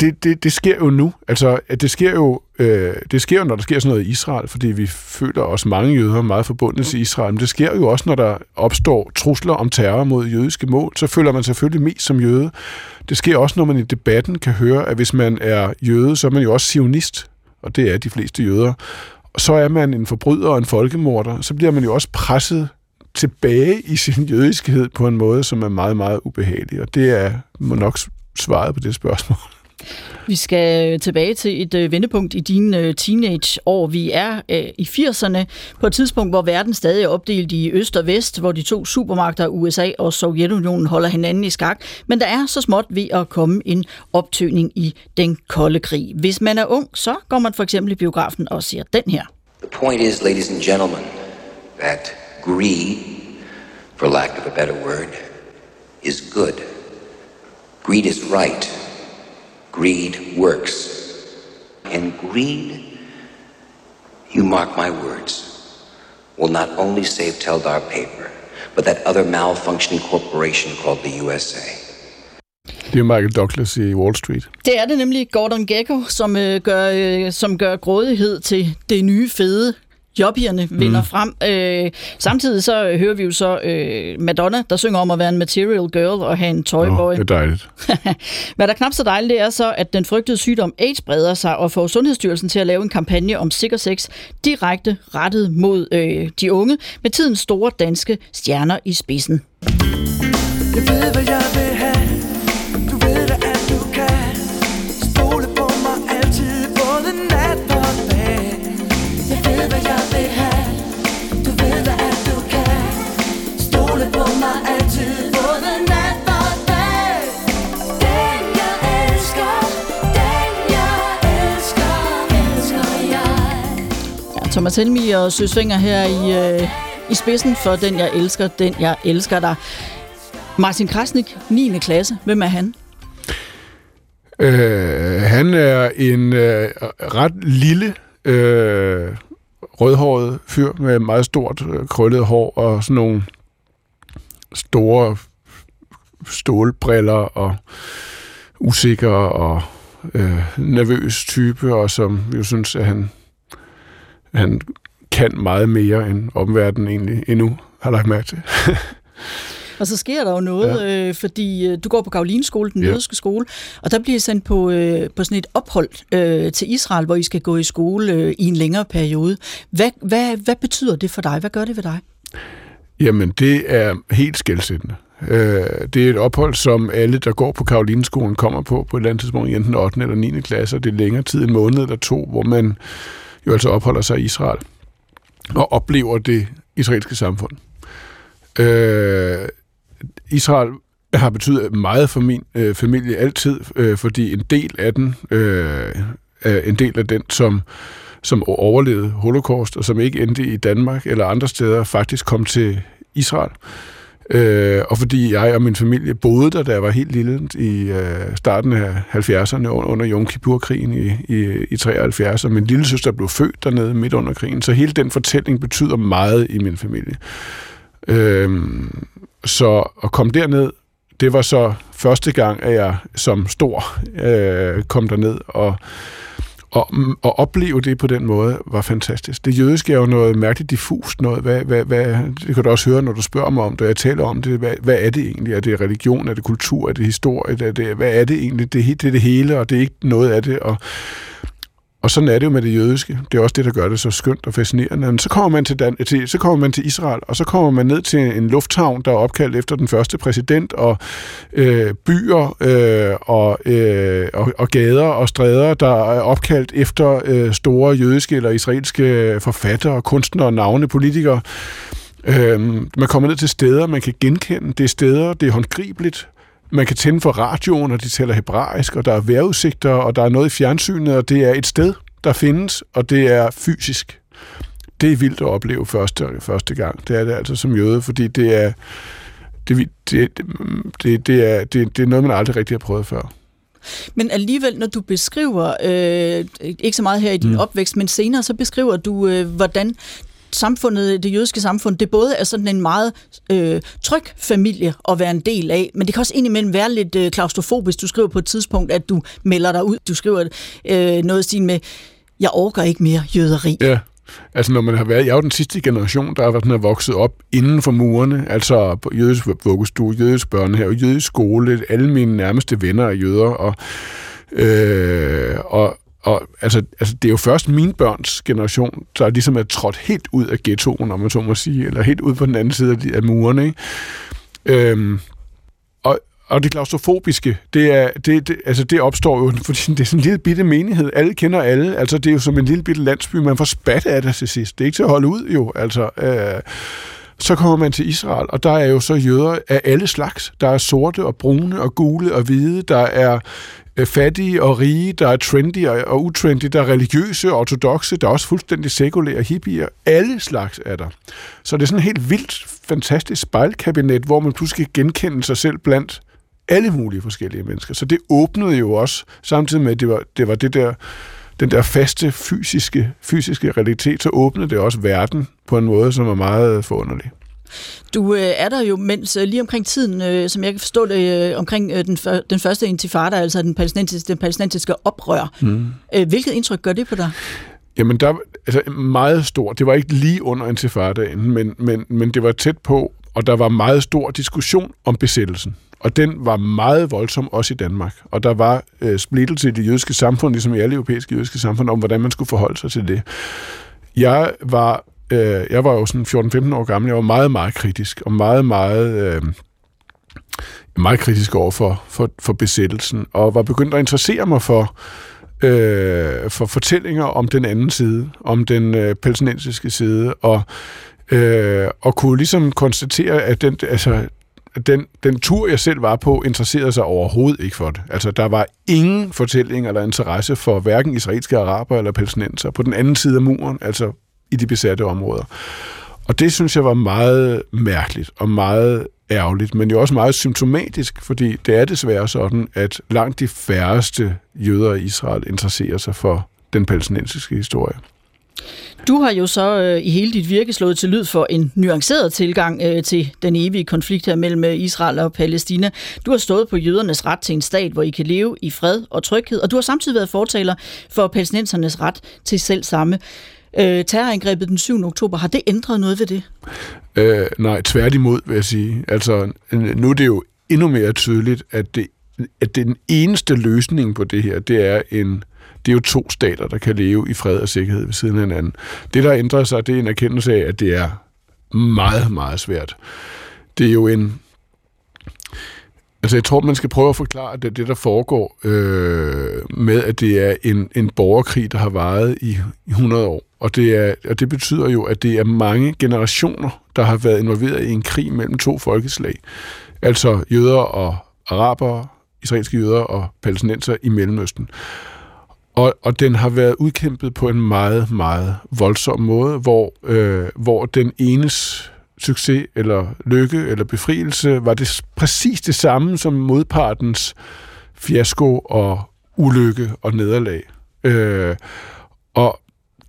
det, det, det sker jo nu. Altså, det sker jo, øh, det sker jo, når der sker sådan noget i Israel, fordi vi føler os mange jøder meget forbundet til Israel. Men det sker jo også, når der opstår trusler om terror mod jødiske mål. Så føler man selvfølgelig mest som jøde. Det sker også, når man i debatten kan høre, at hvis man er jøde, så er man jo også sionist. Og det er de fleste jøder så er man en forbryder og en folkemorder, så bliver man jo også presset tilbage i sin jødiskhed på en måde, som er meget, meget ubehagelig. Og det er nok svaret på det spørgsmål. Vi skal øh, tilbage til et øh, vendepunkt i dine øh, teenageår. Vi er øh, i 80'erne på et tidspunkt, hvor verden stadig er opdelt i øst og vest, hvor de to supermagter, USA og Sovjetunionen, holder hinanden i skak. Men der er så småt ved at komme en optøning i den kolde krig. Hvis man er ung, så går man for eksempel i biografen og ser den her. The point is, ladies and gentlemen, that greed, for lack of a better word, is good. Greed is right. Greed works. And greed, you mark my words, will not only save Teldar Paper, but that other malfunctioning corporation called the USA. Det er Michael Douglas i Wall Street. Det er det nemlig Gordon Gekko, som, øh, gør, øh, som gør grådighed til det nye fede jobbierne vinder mm. frem. Øh, samtidig så hører vi jo så øh, Madonna, der synger om at være en material girl og have en toyboy. Oh, det er dejligt. Hvad der knap så dejligt, det er så, at den frygtede sygdom AIDS breder sig og får Sundhedsstyrelsen til at lave en kampagne om sikker sex direkte rettet mod øh, de unge, med tidens store danske stjerner i spidsen. Jeg ved, hvad jeg vil Telmi og Søsvinger her i, øh, i spidsen for Den jeg elsker, den jeg elsker dig. Martin Krasnik, 9. klasse. Hvem er han? Øh, han er en øh, ret lille, øh, rødhåret fyr med meget stort øh, krøllet hår og sådan nogle store stålbriller og usikker og øh, nervøs type, og som vi jo synes, at han, han kan meget mere end omverdenen egentlig endnu har lagt mærke til. Og så sker der jo noget, ja. øh, fordi øh, du går på Karoline skole, den jødiske ja. skole, og der bliver I sendt på, øh, på sådan et ophold øh, til Israel, hvor I skal gå i skole øh, i en længere periode. Hvad, hvad, hvad betyder det for dig? Hvad gør det ved dig? Jamen, det er helt skældsættende. Øh, det er et ophold, som alle, der går på Karolineskolen, kommer på på et eller andet tidspunkt, enten 8. eller 9. klasse, og det er længere tid, en måned eller to, hvor man jo altså opholder sig i Israel og oplever det israelske samfund. Øh, Israel har betydet meget for min øh, familie altid, øh, fordi en del af den, øh, er en del af den, som, som overlevede holocaust, og som ikke endte i Danmark eller andre steder, faktisk kom til Israel. Øh, og fordi jeg og min familie boede der, da jeg var helt lille, i øh, starten af 70'erne under Yom Kippur-krigen i, i, i 73, og min lille søster blev født dernede midt under krigen, så hele den fortælling betyder meget i min familie. Øh, så at komme derned, det var så første gang, at jeg som stor øh, kom derned, og, og, mm, og opleve det på den måde var fantastisk. Det jødiske er jo noget mærkeligt diffust noget. Hvad, hvad, hvad, det kan du også høre, når du spørger mig om det, jeg taler om det. Hvad, hvad er det egentlig? Er det religion? Er det kultur? Er det historie? Er det, hvad er det egentlig? Det, det er det hele, og det er ikke noget af det. Og, og sådan er det jo med det jødiske. Det er også det, der gør det så skønt og fascinerende. Men så kommer man til, Dan- til, så kommer man til Israel, og så kommer man ned til en lufthavn, der er opkaldt efter den første præsident, og øh, byer øh, og, øh, og, og gader og stræder, der er opkaldt efter øh, store jødiske eller israelske forfattere, kunstnere, navne, politikere. Øh, man kommer ned til steder, man kan genkende. Det er steder, det er håndgribeligt. Man kan tænde for radioen, og de taler hebraisk, og der er vejrudsigter, og der er noget i fjernsynet, og det er et sted, der findes, og det er fysisk. Det er vildt at opleve første, første gang. Det er det altså som jøde, fordi det er, det, det, det, det, er, det, det er noget, man aldrig rigtig har prøvet før. Men alligevel, når du beskriver, øh, ikke så meget her i din mm. opvækst, men senere, så beskriver du, øh, hvordan samfundet, det jødiske samfund, det både er sådan en meget øh, tryg familie at være en del af, men det kan også indimellem være lidt øh, klaustrofobisk. Du skriver på et tidspunkt, at du melder dig ud. Du skriver øh, noget i med, jeg orker ikke mere jøderi. Ja. Altså når man har været, jeg er jo den sidste generation, der har været vokset op inden for murene, altså på jødisk vuggestue, jødisk børnehave, jødisk skole, alle mine nærmeste venner er jøder, og, øh, og, og altså, altså, det er jo først min børns generation, der ligesom er trådt helt ud af ghettoen, om man så må sige, eller helt ud på den anden side af murene. Ikke? Øhm, og, og det klaustrofobiske, det, er, det, det, altså det opstår jo, fordi det er sådan en lille bitte menighed. Alle kender alle. Altså det er jo som en lille bitte landsby. Man får spat af det til sidst. Det er ikke til at holde ud jo. Altså, øh, så kommer man til Israel, og der er jo så jøder af alle slags. Der er sorte og brune og gule og hvide. Der er Øh, fattige og rige, der er trendy og utrendy, der er religiøse og ortodoxe, der er også fuldstændig sekulære hippier. Alle slags er der. Så det er sådan et helt vildt, fantastisk spejlkabinet, hvor man pludselig kan genkende sig selv blandt alle mulige forskellige mennesker. Så det åbnede jo også, samtidig med, at det var det, var det der, den der faste fysiske, fysiske realitet, så åbnede det også verden på en måde, som er meget forunderlig. Du øh, er der jo, mens øh, lige omkring tiden, øh, som jeg kan forstå det, øh, omkring øh, den, den første intifada, altså den palæstinensiske, den palæstinensiske oprør. Mm. Øh, hvilket indtryk gør det på dig? Jamen, der altså meget stort. Det var ikke lige under intifadaen, men, men, men det var tæt på, og der var meget stor diskussion om besættelsen. Og den var meget voldsom også i Danmark. Og der var øh, splittelse i det jødiske samfund, ligesom i alle europæiske jødiske samfund, om hvordan man skulle forholde sig til det. Jeg var, øh, jeg var jo sådan 14-15 år gammel. Jeg var meget, meget kritisk, og meget, meget... Øh, meget kritisk over for, for, for besættelsen, og var begyndt at interessere mig for, øh, for fortællinger om den anden side, om den øh, palæstinensiske side, og, øh, og kunne ligesom konstatere, at den, altså, den, den tur, jeg selv var på, interesserede sig overhovedet ikke for det. Altså, der var ingen fortælling eller interesse for hverken israelske araber eller palæstinenser på den anden side af muren, altså i de besatte områder. Og det synes jeg var meget mærkeligt og meget ærgerligt, men jo også meget symptomatisk, fordi det er desværre sådan, at langt de færreste jøder i Israel interesserer sig for den palæstinensiske historie. Du har jo så øh, i hele dit virke slået til lyd for en nuanceret tilgang øh, til den evige konflikt her mellem øh, Israel og Palæstina. Du har stået på jødernes ret til en stat, hvor I kan leve i fred og tryghed, og du har samtidig været fortaler for palæstinensernes ret til selv samme. Øh, terrorangrebet den 7. oktober, har det ændret noget ved det? Øh, nej, tværtimod vil jeg sige. Altså, nu er det jo endnu mere tydeligt, at, det, at den eneste løsning på det her, det er en det er jo to stater, der kan leve i fred og sikkerhed ved siden af hinanden. Det, der ændrer sig, det er en erkendelse af, at det er meget, meget svært. Det er jo en... Altså, jeg tror, man skal prøve at forklare, at det, det der foregår øh, med, at det er en, en borgerkrig, der har varet i, i 100 år. Og det, er, og det betyder jo, at det er mange generationer, der har været involveret i en krig mellem to folkeslag. Altså jøder og arabere, israelske jøder og palæstinenser i Mellemøsten. Og, og den har været udkæmpet på en meget, meget voldsom måde, hvor, øh, hvor den enes succes eller lykke eller befrielse var det præcis det samme som modpartens fiasko og ulykke og nederlag. Øh, og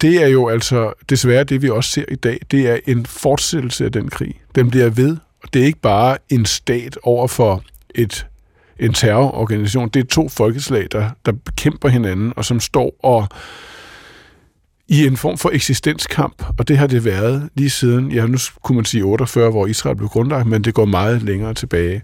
det er jo altså desværre det, vi også ser i dag. Det er en fortsættelse af den krig. Den bliver ved, og det er ikke bare en stat over for et en terrororganisation. Det er to folkeslag, der, der bekæmper hinanden, og som står og i en form for eksistenskamp, og det har det været lige siden, ja, nu kunne man sige 48, hvor Israel blev grundlagt, men det går meget længere tilbage.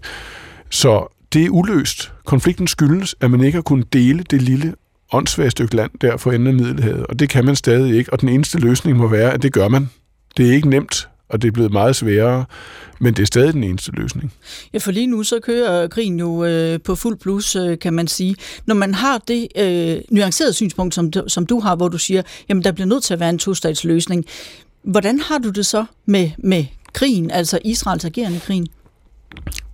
Så det er uløst. Konflikten skyldes, at man ikke har kunnet dele det lille åndssvagt stykke land der for enden af Middelhavet, og det kan man stadig ikke, og den eneste løsning må være, at det gør man. Det er ikke nemt, og det er blevet meget sværere, men det er stadig den eneste løsning. Ja, for lige nu så kører krigen jo øh, på fuld plus, øh, kan man sige. Når man har det øh, nuancerede synspunkt, som, som du har, hvor du siger, jamen der bliver nødt til at være en to-statsløsning. Hvordan har du det så med, med krigen, altså Israels agerende krigen?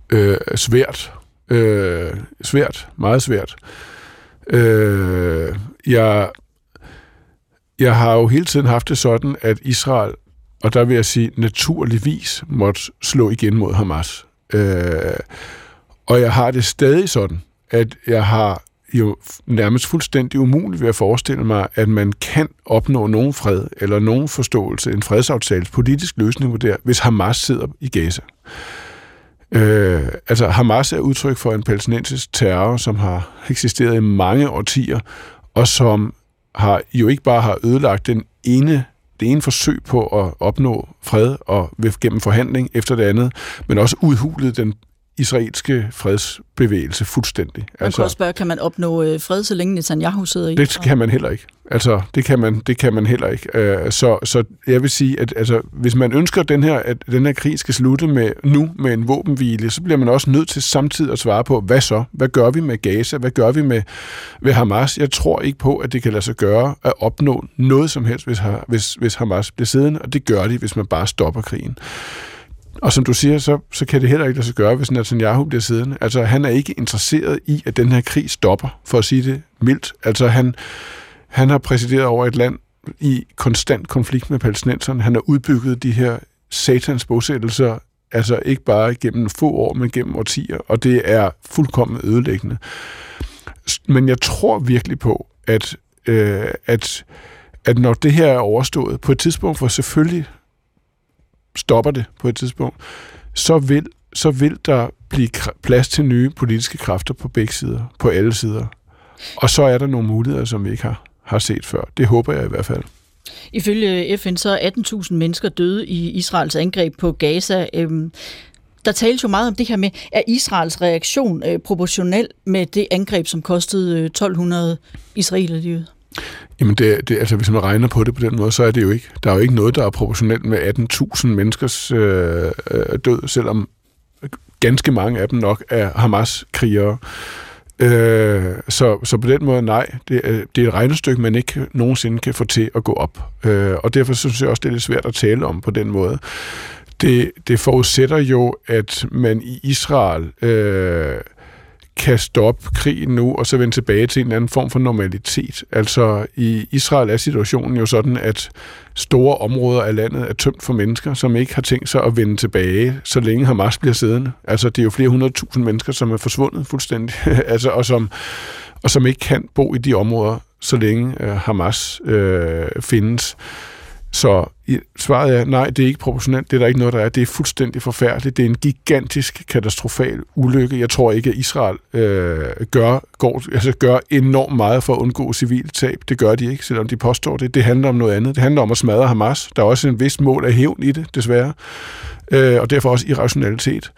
Øh, svært. Øh, svært. Meget svært. Øh, Øh, jeg, jeg har jo hele tiden haft det sådan, at Israel og der vil jeg sige, naturligvis måtte slå igen mod Hamas. Øh, og jeg har det stadig sådan, at jeg har jo nærmest fuldstændig umuligt ved at forestille mig, at man kan opnå nogen fred eller nogen forståelse, en fredsaftale, politisk løsning på det, hvis Hamas sidder i Gaza. Øh, altså Hamas er udtryk for en palæstinensisk terror, som har eksisteret i mange årtier, og som har jo ikke bare har ødelagt den ene det ene forsøg på at opnå fred og gennem forhandling efter det andet, men også udhulet den israelske fredsbevægelse fuldstændig. Man altså, kan også spørge, kan man opnå øh, fred, så længe Netanyahu sidder i? Det kan man heller ikke. Altså, det kan man, det kan man heller ikke. Øh, så, så jeg vil sige, at altså, hvis man ønsker, at den her, at den her krig skal slutte med, nu med en våbenhvile, så bliver man også nødt til samtidig at svare på, hvad så? Hvad gør vi med Gaza? Hvad gør vi med, med Hamas? Jeg tror ikke på, at det kan lade sig gøre at opnå noget som helst, hvis, hvis, hvis Hamas bliver siddende, og det gør de, hvis man bare stopper krigen. Og som du siger, så, så kan det heller ikke lade sig gøre, hvis Netanyahu bliver siddende. Altså, han er ikke interesseret i, at den her krig stopper, for at sige det mildt. Altså, han, han har præsideret over et land i konstant konflikt med palæstinenserne. Han har udbygget de her satans bosættelser Altså ikke bare gennem få år, men gennem årtier, og det er fuldkommen ødelæggende. Men jeg tror virkelig på, at, øh, at, at når det her er overstået, på et tidspunkt, for selvfølgelig stopper det på et tidspunkt, så vil, så vil der blive plads til nye politiske kræfter på begge sider, på alle sider. Og så er der nogle muligheder, som vi ikke har, har set før. Det håber jeg i hvert fald. Ifølge FN så er 18.000 mennesker døde i Israels angreb på Gaza. Øhm, der tales jo meget om det her med, er Israels reaktion øh, proportionel med det angreb, som kostede øh, 1200 israeler livet? Jamen, det, det, altså, hvis man regner på det på den måde, så er det jo ikke. Der er jo ikke noget, der er proportionelt med 18.000 menneskers øh, øh, død, selvom ganske mange af dem nok er Hamas-krigere. Øh, så, så på den måde, nej, det det er et regnestykke, man ikke nogensinde kan få til at gå op. Øh, og derfor synes jeg også, det er lidt svært at tale om på den måde. Det, det forudsætter jo, at man i Israel øh, kan stoppe krigen nu, og så vende tilbage til en eller anden form for normalitet. Altså i Israel er situationen jo sådan, at store områder af landet er tømt for mennesker, som ikke har tænkt sig at vende tilbage, så længe Hamas bliver siddende. Altså det er jo flere hundredtusind mennesker, som er forsvundet fuldstændig, altså, og, som, og som ikke kan bo i de områder, så længe øh, Hamas øh, findes. Så svaret er, nej, det er ikke proportionelt, det er der ikke noget, der er. Det er fuldstændig forfærdeligt. Det er en gigantisk, katastrofal ulykke. Jeg tror ikke, at Israel øh, gør, går, altså gør enormt meget for at undgå civiltab. Det gør de ikke, selvom de påstår det. Det handler om noget andet. Det handler om at smadre Hamas. Der er også en vis mål af hævn i det, desværre. Øh, og derfor også irrationalitet.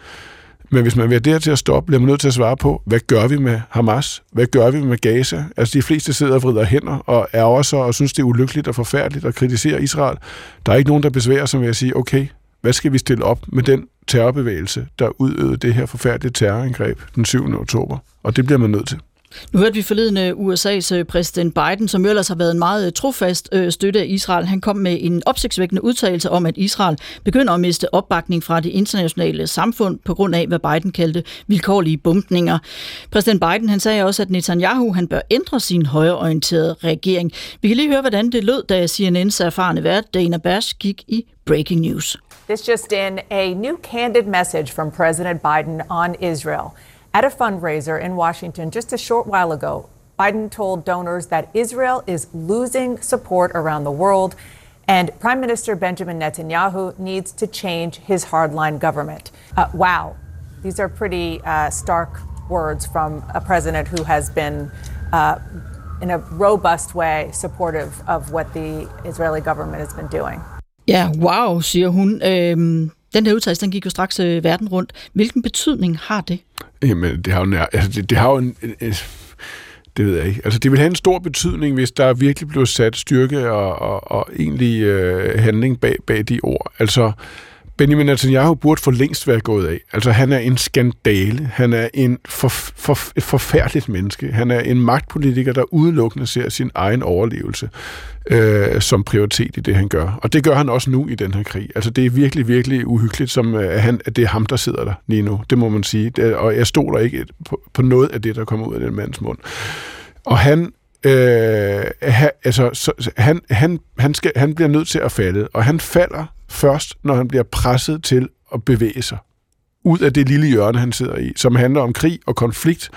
Men hvis man vil der til at stoppe, bliver man nødt til at svare på, hvad gør vi med Hamas? Hvad gør vi med Gaza? Altså de fleste sidder og vrider hænder og er også og synes, det er ulykkeligt og forfærdeligt at kritisere Israel. Der er ikke nogen, der besværer sig med at sige, okay, hvad skal vi stille op med den terrorbevægelse, der udøvede det her forfærdelige terrorangreb den 7. oktober? Og det bliver man nødt til. Nu hørte vi forleden øh, USA's øh, præsident Biden, som jo ellers har været en meget øh, trofast støtte af Israel. Han kom med en opsigtsvækkende udtalelse om, at Israel begynder at miste opbakning fra det internationale samfund på grund af, hvad Biden kaldte vilkårlige bumpninger. Præsident Biden han sagde også, at Netanyahu han bør ændre sin højreorienterede regering. Vi kan lige høre, hvordan det lød, da CNN's erfarne vært Dana Bash gik i Breaking News. This just in, a new candid message from President Biden on Israel. At a fundraiser in Washington just a short while ago, Biden told donors that Israel is losing support around the world and Prime Minister Benjamin Netanyahu needs to change his hardline government. Uh, wow, these are pretty uh, stark words from a president who has been, uh, in a robust way, supportive of what the Israeli government has been doing. Ja, wow, siger hun. Den her udtalelse, den gik jo straks øh, verden rundt. Hvilken betydning har det? Jamen, det har jo, altså, det, det har jo en, en, en det ved jeg ikke. Altså, det vil have en stor betydning, hvis der virkelig blev sat styrke og, og, og egentlig øh, handling bag, bag de ord. Altså, Benjamin Netanyahu burde for længst være gået af. Altså, han er en skandale. Han er en for, for, et forfærdeligt menneske. Han er en magtpolitiker, der udelukkende ser sin egen overlevelse øh, som prioritet i det, han gør. Og det gør han også nu i den her krig. Altså, det er virkelig, virkelig uhyggeligt, som, øh, han, at det er ham, der sidder der lige nu. Det må man sige. Det, og jeg stoler ikke på, på noget af det, der kommer ud af den mands mund. Og han Øh, ha, altså, så, han, han, han, skal, han bliver nødt til at falde, og han falder først, når han bliver presset til at bevæge sig ud af det lille hjørne, han sidder i, som handler om krig og konflikt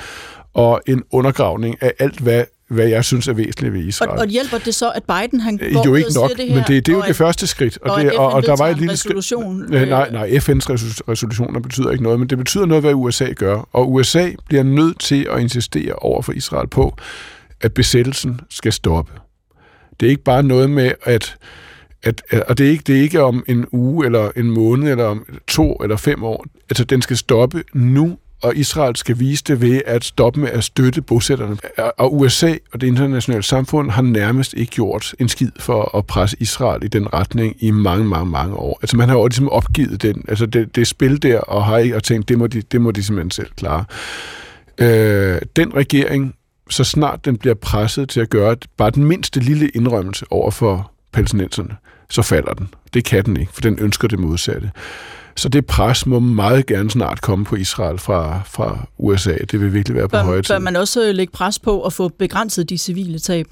og en undergravning af alt, hvad hvad jeg synes er væsentligt ved Israel. Og, og hjælper det så, at Biden han går jo ikke nok, det her, men det, det er jo det første skridt. Og, og, det, og, og der var et lille resolution. Skridt, nej, nej, FN's resolutioner betyder ikke noget, men det betyder noget, hvad USA gør. Og USA bliver nødt til at insistere over for Israel på, at besættelsen skal stoppe. Det er ikke bare noget med, at at, og det er, ikke, det er ikke om en uge, eller en måned, eller om to eller fem år. Altså, den skal stoppe nu, og Israel skal vise det ved at stoppe med at støtte bosætterne. Og USA og det internationale samfund har nærmest ikke gjort en skid for at presse Israel i den retning i mange, mange, mange år. Altså man har jo ligesom opgivet den, altså det, det spil der, og har ikke og tænkt, det må de, det må de simpelthen selv klare. Øh, den regering, så snart den bliver presset til at gøre bare den mindste lille indrømmelse over for palæstinenserne, så falder den. Det kan den ikke, for den ønsker det modsatte. Så det pres må meget gerne snart komme på Israel fra, fra USA. Det vil virkelig være på bør, høje tid. Bør man også lægge pres på at få begrænset de civile tab?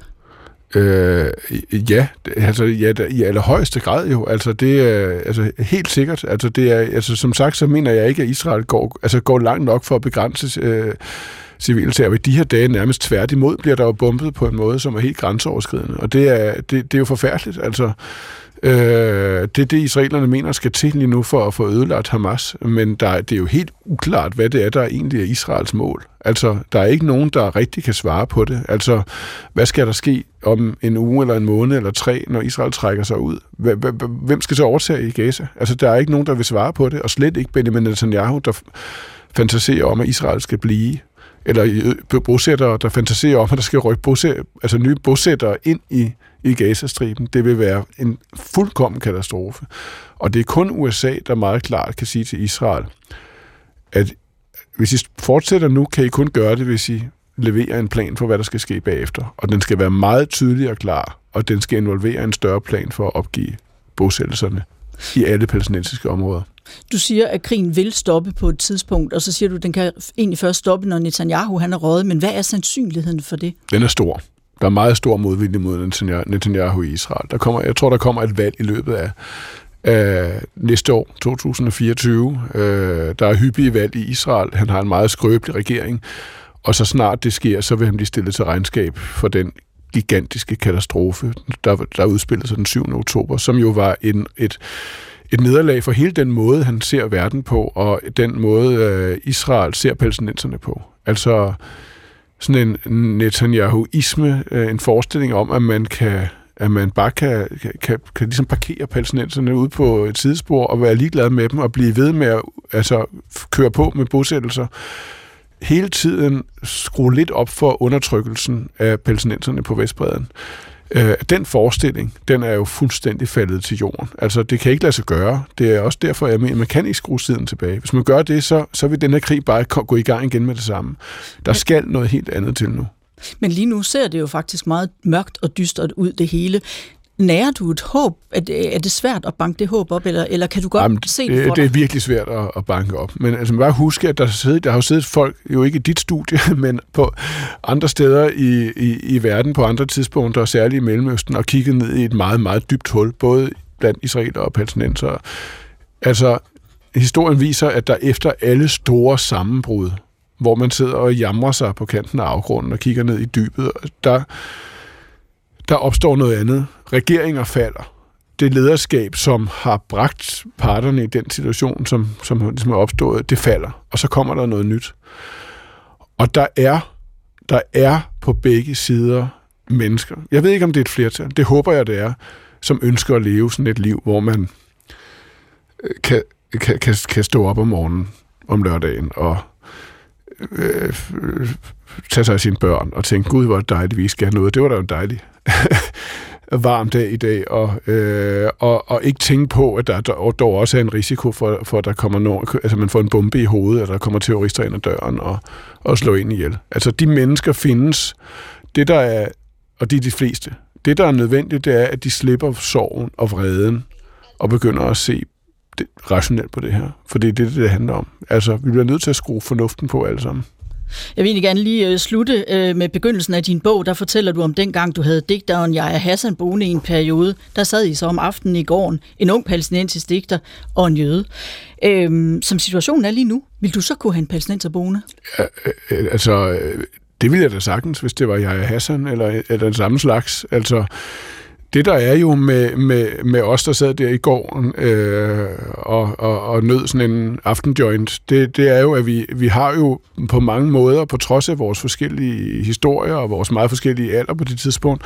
Øh, ja, altså ja, i allerhøjeste grad jo. Altså det er altså, helt sikkert. Altså det er, altså som sagt, så mener jeg ikke, at Israel går, altså, går langt nok for at begrænse øh, civile ved I de her dage nærmest tværtimod bliver der jo bombet på en måde, som er helt grænseoverskridende. Og det er, det, det er jo forfærdeligt. Altså, øh, det er det, israelerne mener skal til lige nu for at få ødelagt Hamas. Men der, det er jo helt uklart, hvad det er, der egentlig er Israels mål. Altså, der er ikke nogen, der rigtig kan svare på det. Altså, hvad skal der ske om en uge eller en måned eller tre, når Israel trækker sig ud? Hvem skal så overtage i Gaza? Altså, der er ikke nogen, der vil svare på det, og slet ikke Benjamin Netanyahu, der fantaserer om, at Israel skal blive eller øh, bosættere, der fantaserer om, at der skal rykke bosæt, altså nye bosættere ind i, i Gazastriben. Det vil være en fuldkommen katastrofe. Og det er kun USA, der meget klart kan sige til Israel, at hvis I fortsætter nu, kan I kun gøre det, hvis I leverer en plan for, hvad der skal ske bagefter. Og den skal være meget tydelig og klar, og den skal involvere en større plan for at opgive bosættelserne i alle palæstinensiske områder. Du siger, at krigen vil stoppe på et tidspunkt, og så siger du, at den kan egentlig først stoppe, når Netanyahu han er røget. Men hvad er sandsynligheden for det? Den er stor. Der er meget stor modvilje mod Netanyahu i Israel. Der kommer, jeg tror, der kommer et valg i løbet af, af næste år, 2024. Øh, der er hyppige valg i Israel. Han har en meget skrøbelig regering. Og så snart det sker, så vil han blive stillet til regnskab for den gigantiske katastrofe, der, der udspillede sig den 7. oktober, som jo var en, et, et nederlag for hele den måde, han ser verden på, og den måde, øh, Israel ser palæstinenserne på. Altså sådan en Netanyahuisme, øh, en forestilling om, at man kan at man bare kan, kan, kan, kan ligesom parkere palæstinenserne ud på et sidespor og være ligeglad med dem og blive ved med at altså, køre på med bosættelser. Hele tiden skrue lidt op for undertrykkelsen af palæstinenserne på Vestbreden. Øh, den forestilling, den er jo fuldstændig faldet til jorden. Altså, det kan ikke lade sig gøre. Det er også derfor, jeg mener, man kan ikke skrue siden tilbage. Hvis man gør det, så, så vil den her krig bare gå i gang igen med det samme. Der skal noget helt andet til nu. Men lige nu ser det jo faktisk meget mørkt og dystert ud, det hele. Nærer du et håb? Er det, er det svært at banke det håb op, eller, eller kan du godt Jamen, se det for Det er virkelig svært at, at banke op. Men altså, man bare huske, at der, sidder, der har jo siddet folk, jo ikke i dit studie, men på andre steder i, i, i verden på andre tidspunkter, og særligt i Mellemøsten, og kigget ned i et meget, meget dybt hul, både blandt israeler og palæstinenser. Altså, historien viser, at der efter alle store sammenbrud, hvor man sidder og jamrer sig på kanten af afgrunden og kigger ned i dybet, der, der opstår noget andet. Regeringer falder. Det lederskab, som har bragt parterne i den situation, som, som ligesom er opstået, det falder. Og så kommer der noget nyt. Og der er, der er på begge sider mennesker. Jeg ved ikke, om det er et flertal. Det håber jeg, det er, som ønsker at leve sådan et liv, hvor man øh, kan, kan, kan, kan stå op om morgenen om lørdagen og øh, øh tage sig af sine børn og tænke, gud, hvor dejligt, vi skal have noget. Det var da en dejlig varm dag i dag, og, øh, og, og ikke tænke på, at der, der dog også er en risiko for, for at der kommer nogen, altså man får en bombe i hovedet, eller der kommer terrorister ind ad døren og, og slår ind ihjel. Altså de mennesker findes. Det der er, og det er de fleste, det der er nødvendigt, det er, at de slipper sorgen og vreden og begynder at se det, rationelt på det her. For det er det, det handler om. Altså, vi bliver nødt til at skrue fornuften på alle sammen. Jeg vil egentlig gerne lige øh, slutte øh, med begyndelsen af din bog. Der fortæller du om dengang, du havde digteren Jaja Hassan boende i en periode. Der sad I så om aftenen i gården, en ung palæstinensisk digter og en jøde. Øhm, som situationen er lige nu, vil du så kunne have en palæstinenser boende? Ja, øh, øh altså, øh, det ville jeg da sagtens, hvis det var Jaja Hassan eller, eller den samme slags. Altså, det der er jo med, med, med os, der sad der i går øh, og, og, og nød sådan en aftenjoint, det, det er jo, at vi, vi har jo på mange måder, på trods af vores forskellige historier og vores meget forskellige alder på det tidspunkt,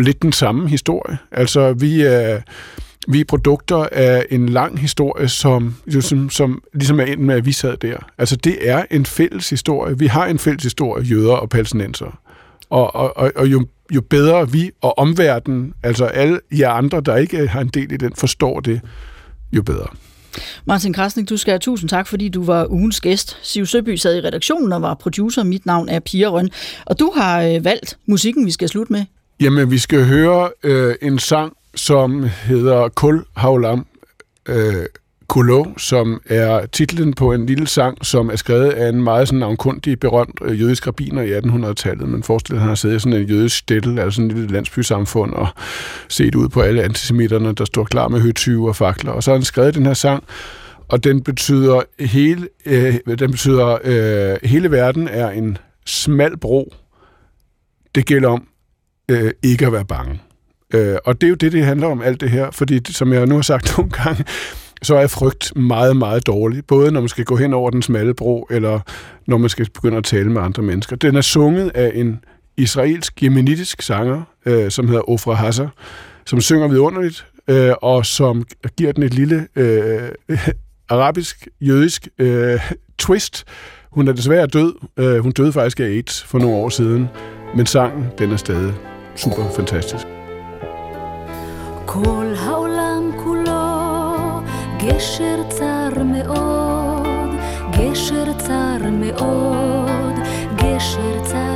lidt den samme historie. Altså, vi er, vi er produkter af en lang historie, som, som, som ligesom er endt med, at vi sad der. Altså, det er en fælles historie. Vi har en fælles historie, jøder og palæstinenser. Og, og, og, og jo jo bedre vi og omverdenen, altså alle jer andre, der ikke har en del i den, forstår det, jo bedre. Martin Krasnik, du skal have tusind tak, fordi du var ugens gæst. Siv Søby sad i redaktionen og var producer. Mit navn er Pia Røn. Og du har øh, valgt musikken, vi skal slutte med. Jamen, vi skal høre øh, en sang, som hedder Kul Havlam. Øh, Kolo, som er titlen på en lille sang, som er skrevet af en meget sådan navnkundig, berømt øh, jødisk rabbiner i 1800-tallet. Man forestiller, at han har siddet i sådan en jødisk stættel, altså sådan et lille landsbysamfund, og set ud på alle antisemitterne, der står klar med høtyve og fakler. Og så har han skrevet den her sang, og den betyder, hele, øh, den betyder øh, hele verden er en smal bro. Det gælder om øh, ikke at være bange. Øh, og det er jo det, det handler om, alt det her, fordi som jeg nu har sagt nogle gange, så er frygt meget, meget dårlig. Både når man skal gå hen over den smalle bro, eller når man skal begynde at tale med andre mennesker. Den er sunget af en israelsk jemenitisk sanger, øh, som hedder Ofra Hasser, som synger vidunderligt, øh, og som giver den et lille øh, arabisk-jødisk øh, twist. Hun er desværre død. Øh, hun døde faktisk af AIDS for nogle år siden, men sangen, den er stadig super fantastisk. Cool. גשר צר מאוד, גשר צר מאוד, גשר צר